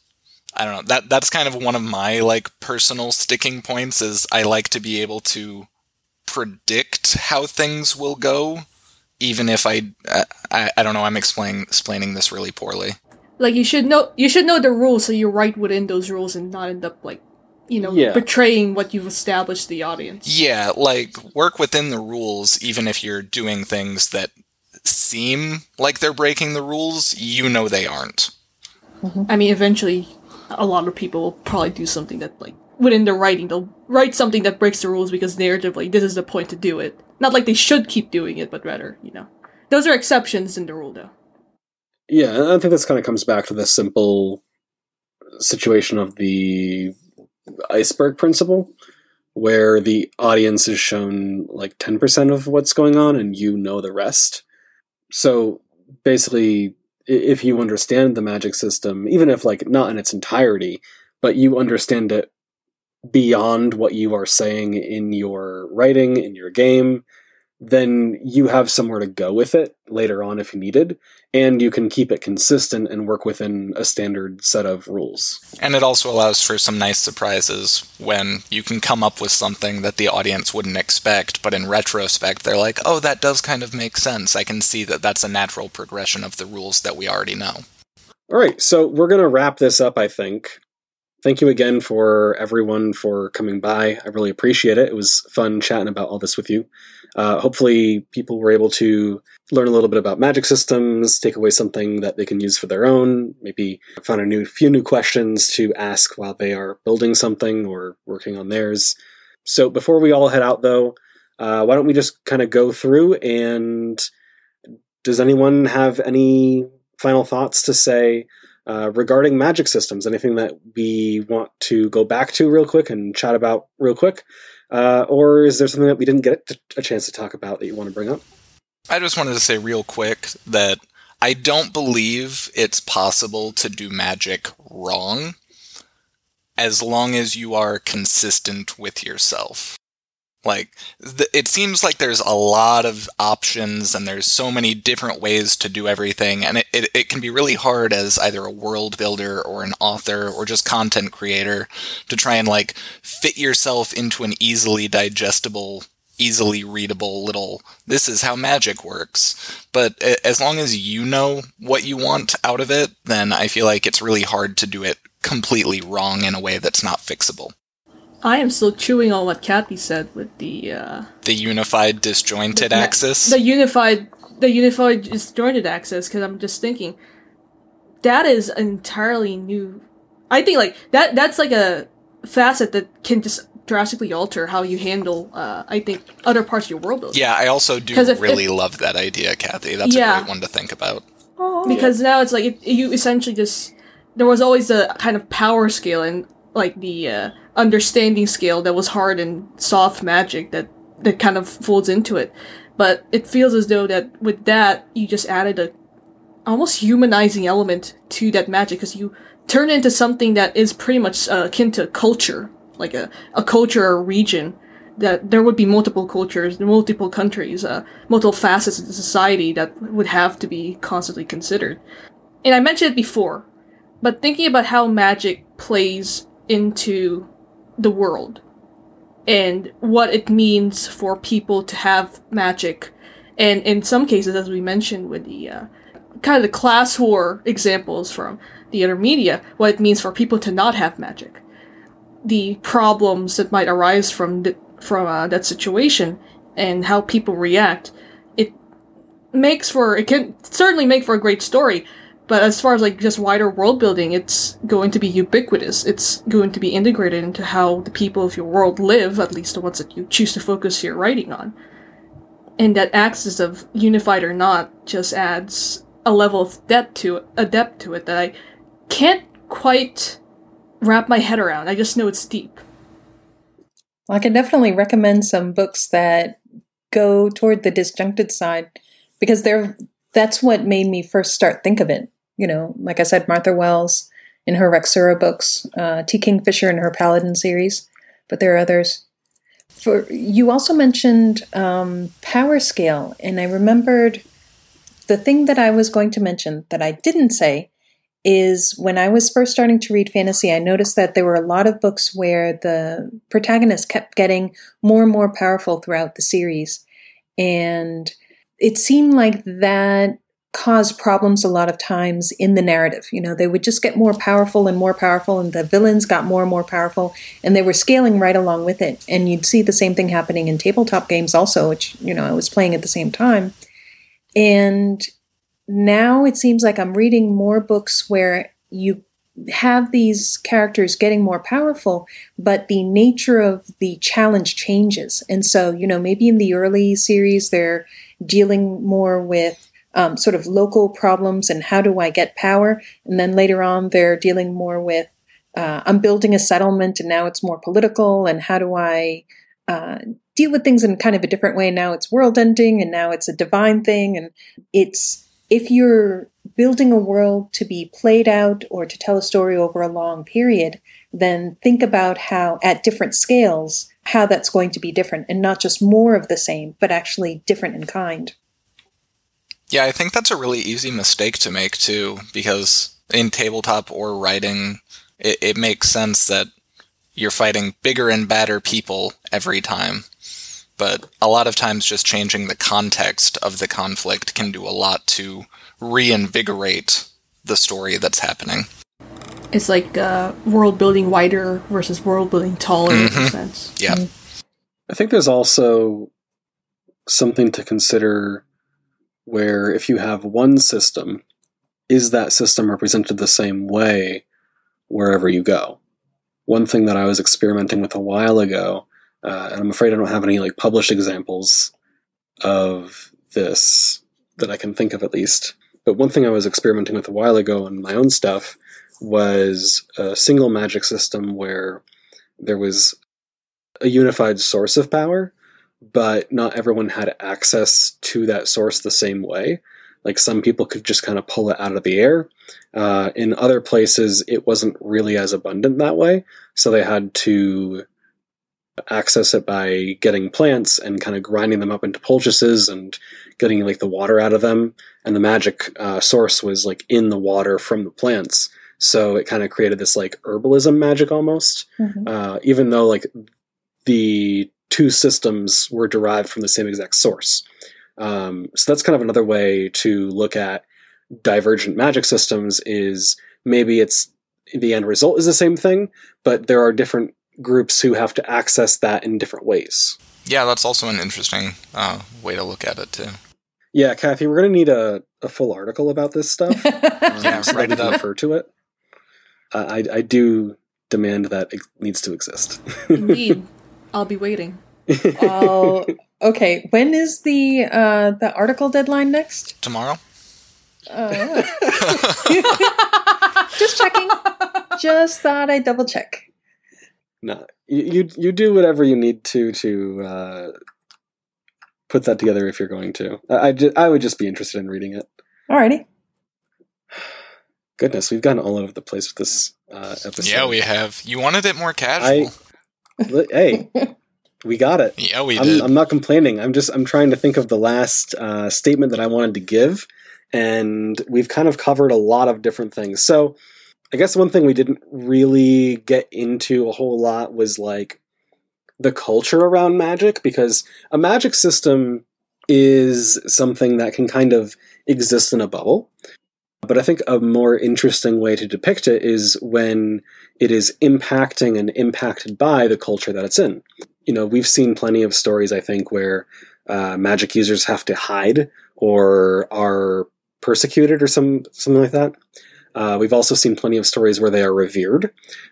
I don't know. That that's kind of one of my like personal sticking points is I like to be able to predict how things will go even if I I, I don't know, I'm explaining explaining this really poorly. Like you should know you should know the rules so you write within those rules and not end up like you know Yeah. betraying what you've established the audience. Yeah, like work within the rules even if you're doing things that seem like they're breaking the rules, you know they aren't. Mm-hmm. I mean, eventually, a lot of people will probably do something that, like, within their writing, they'll write something that breaks the rules because narratively, this is the point to do it. Not like they should keep doing it, but rather, you know. Those are exceptions in the rule, though. Yeah, I think this kind of comes back to the simple situation of the iceberg principle, where the audience is shown like 10% of what's going on and you know the rest. So basically, if you understand the magic system, even if like not in its entirety, but you understand it beyond what you are saying in your writing, in your game, then you have somewhere to go with it later on if needed and you can keep it consistent and work within a standard set of rules. And it also allows for some nice surprises when you can come up with something that the audience wouldn't expect, but in retrospect, they're like, oh, that does kind of make sense. I can see that that's a natural progression of the rules that we already know. All right, so we're going to wrap this up, I think. Thank you again for everyone for coming by. I really appreciate it. It was fun chatting about all this with you. Uh, hopefully, people were able to learn a little bit about magic systems, take away something that they can use for their own, maybe find a new few new questions to ask while they are building something or working on theirs. So before we all head out, though, uh, why don't we just kind of go through and does anyone have any final thoughts to say uh, regarding magic systems? Anything that we want to go back to real quick and chat about real quick? Uh, or is there something that we didn't get a chance to talk about that you want to bring up? I just wanted to say real quick that I don't believe it's possible to do magic wrong as long as you are consistent with yourself. Like, th- it seems like there's a lot of options and there's so many different ways to do everything, and it, it, it can be really hard as either a world builder or an author or just content creator to try and, like, fit yourself into an easily digestible easily readable little this is how magic works. But as long as you know what you want out of it then i feel like it's really hard to do it completely wrong in a way that's not fixable I am still chewing on what Cathy said with the, uh, the unified disjointed the- axis? The unified, the unified disjointed axis, because I'm just thinking, that is an entirely new. I think, like, that, that's like a facet that can just drastically alter how you handle, uh, I think, other parts of your world. Building. yeah i also do if- really love that idea cathy. That's a great one to think about. Because now it's like it, you essentially just there was always a kind of power scale and like the uh, understanding scale that was hard and soft magic that that kind of folds into it but it feels as though that with that you just added a almost humanizing element to that magic because you turn it into something that is pretty much uh, akin to culture like a, a culture or region that there would be multiple cultures, multiple countries, uh, multiple facets of the society that would have to be constantly considered. And I mentioned it before, but thinking about how magic plays into the world and what it means for people to have magic, and in some cases, as we mentioned with the uh, kind of the class war examples from the other media, what it means for people to not have magic. The problems that might arise from the, from uh, that situation and how people react, it makes for it can certainly make for a great story, But as far as like just wider world building, it's going to be ubiquitous. It's going to be integrated into how the people of your world live, at least the ones that you choose to focus your writing on. And that axis of unified or not just adds a level of depth to it, a depth to it that I can't quite wrap my head around. I just know it's deep. Well, I can definitely recommend some books that go toward the disjuncted side because they're that's what made me first start think of it. You know, like I said, Martha Wells in her Raksura books, uh, T. Kingfisher in her Paladin series, but there are others. For you also mentioned um, power scale, and I remembered the thing that I was going to mention that I didn't say is when I was first starting to read fantasy, I noticed that there were a lot of books where the protagonist kept getting more and more powerful throughout the series. And it seemed like that caused problems a lot of times in the narrative. You know, they would just get more powerful and more powerful, and the villains got more and more powerful, and they were scaling right along with it. And you'd see the same thing happening in tabletop games also, which, you know, I was playing at the same time. And now it seems like I'm reading more books where you have these characters getting more powerful, but the nature of the challenge changes. And so, you know, maybe in the early series, they're dealing more with um, sort of local problems and how do I get power. And then later on, they're dealing more with uh, I'm building a settlement and now it's more political and how do I uh, deal with things in kind of a different way. Now it's world ending and now it's a divine thing. And it's, if you're building a world to be played out or to tell a story over a long period, then think about how at different scales, how that's going to be different and not just more of the same, but actually different in kind. Yeah, I think that's a really easy mistake to make too, because in tabletop or writing, it, it makes sense that you're fighting bigger and badder people every time. But a lot of times, just changing the context of the conflict can do a lot to reinvigorate the story that's happening. It's like uh, world building wider versus world building taller mm-hmm. in a mm-hmm. sense. Yeah. Mm-hmm. I think there's also something to consider where if you have one system, is that system represented the same way wherever you go? one thing that I was experimenting with a while ago, uh, and I'm afraid I don't have any like published examples of this that I can think of at least. But one thing I was experimenting with a while ago in my own stuff was a single magic system where there was a unified source of power, but not everyone had access to that source the same way. Like some people could just kind of pull it out of the air. Uh, in other places, it wasn't really as abundant that way, so they had to access it by getting plants and kind of grinding them up into poultices and getting like the water out of them. And the magic uh, source was like in the water from the plants, so it kind of created this like herbalism magic almost. Mm-hmm. Uh, even though like the two systems were derived from the same exact source. Um, so that's kind of another way to look at divergent magic systems is maybe it's the end result is the same thing, but there are different groups who have to access that in different ways. Yeah, that's also an interesting uh, way to look at it too. Yeah, Cathy, we're going to need a, a full article about this stuff. um, yeah, so write it up. Refer to it. Uh, I, I do demand that it needs to exist. Indeed, I'll be waiting. Oh, Okay, when is the uh, the article deadline next? Tomorrow. Uh, just checking. Just thought I'd double check. No, you, you you do whatever you need to to uh, put that together if you're going to. I I, I would just be interested in reading it. Alrighty. Goodness, we've gone all over the place with this uh, episode. Yeah, we have. You wanted it more casual. I, hey, we got it. Yeah, we I'm, did. I'm not complaining. I'm just I'm trying to think of the last uh, statement that I wanted to give, and we've kind of covered a lot of different things. So, I guess one thing we didn't really get into a whole lot was like the culture around magic, because a magic system is something that can kind of exist in a bubble. But I think a more interesting way to depict it is when it is impacting and impacted by the culture that it's in you know, we've seen plenty of stories, I think, where uh, magic users have to hide or are persecuted or some something like that. Uh, we've also seen plenty of stories where they are revered,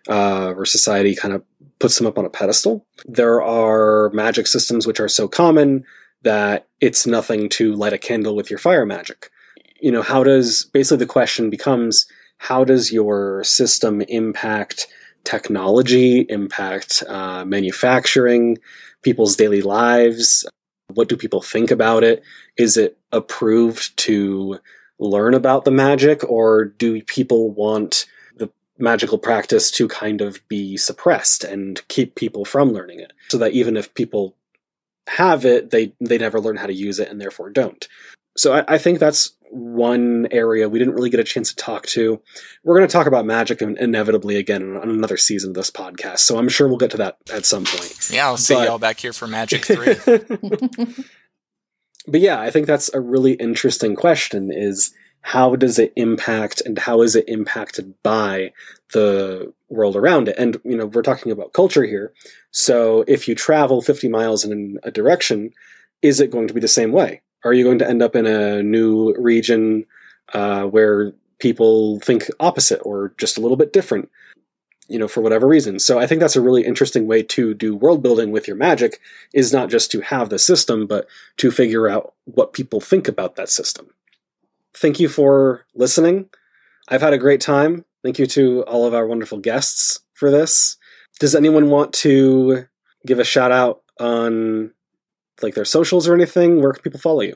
uh, where society kind of puts them up on a pedestal. There are magic systems which are so common that it's nothing to light a candle with your fire magic. You know, how does basically the question becomes how does your system impact technology, impact uh, manufacturing, people's daily lives? What do people think about it? Is it approved to learn about the magic, or do people want the magical practice to kind of be suppressed and keep people from learning it? So that even if people have it, they they never learn how to use it and therefore don't. So I, I think that's one area we didn't really get a chance to talk to. We're going to talk about magic inevitably again on another season of this podcast, so I'm sure we'll get to that at some point. Yeah, I'll see But- y'all back here for Magic 3. but yeah, I think that's a really interesting question is how does it impact and how is it impacted by the world around it? And you know, we're talking about culture here. So if you travel 50 miles in a direction, is it going to be the same way? Are you going to end up in a new region uh, where people think opposite or just a little bit different? You know, for whatever reason. So I think that's a really interesting way to do world building with your magic is not just to have the system, but to figure out what people think about that system. Thank you for listening. I've had a great time. Thank you to all of our wonderful guests for this. Does anyone want to give a shout out on like their socials or anything? Where can people follow you?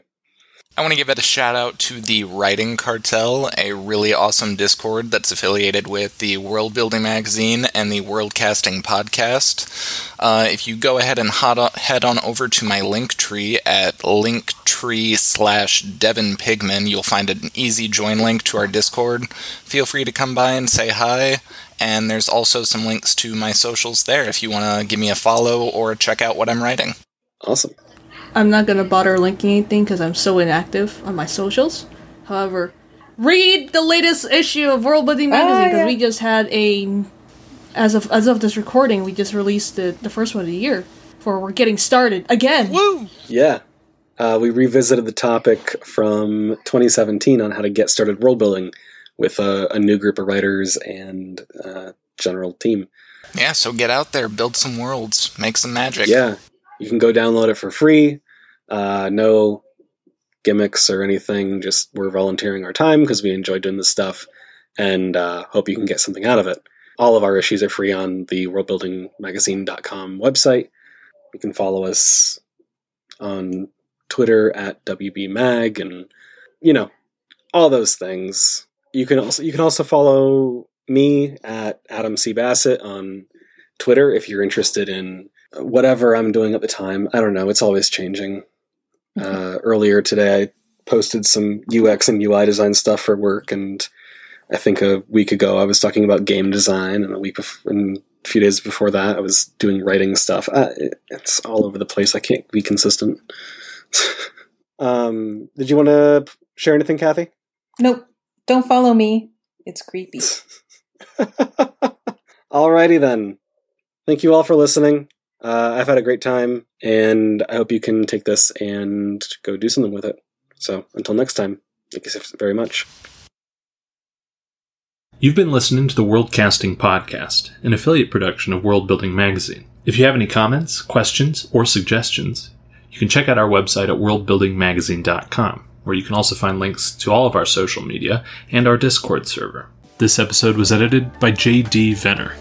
I want to give it a shout out to the Writing Cartel, a really awesome Discord that's affiliated with the World Building Magazine and the World Casting Podcast. Uh, if you go ahead and head on over to my link tree at linktree slash Devin Pigman, you'll find an easy join link to our Discord. Feel free to come by and say hi. And there's also some links to my socials there if you want to give me a follow or check out what I'm writing. Awesome. I'm not gonna bother linking anything because I'm so inactive on my socials. However, read the latest issue of World Building Magazine because yeah. we just had a, as of as of this recording, we just released the the first one of the year. For we're getting started again. Woo! Yeah. Uh, we revisited the topic from 2017 on how to get started world building with a, a new group of writers and uh, general team. Yeah, so get out there, build some worlds, make some magic. Yeah, you can go download it for free. Uh, no gimmicks or anything. Just we're volunteering our time because we enjoy doing this stuff, and uh, hope you can get something out of it. All of our issues are free on the worldbuildingmagazine.com website. You can follow us on Twitter at WBMag, and you know all those things. You can also you can also follow me at Adam C Bassett on Twitter if you're interested in whatever I'm doing at the time. I don't know. It's always changing. Uh, earlier today, I posted some UX and UI design stuff for work, and I think a week ago I was talking about game design, and a week and a few days before that I was doing writing stuff. Uh, it's all over the place. I can't be consistent. um, did you want to share anything, Cathy? Nope. Don't follow me. It's creepy. Alrighty then. Thank you all for listening. Uh, I've had a great time, and I hope you can take this and go do something with it. So until next time, thank you very much. You've been listening to the World Casting Podcast, an affiliate production of World Building Magazine. If you have any comments, questions, or suggestions, you can check out our website at worldbuildingmagazine.com, where you can also find links to all of our social media and our Discord server. This episode was edited by J.D. Venner.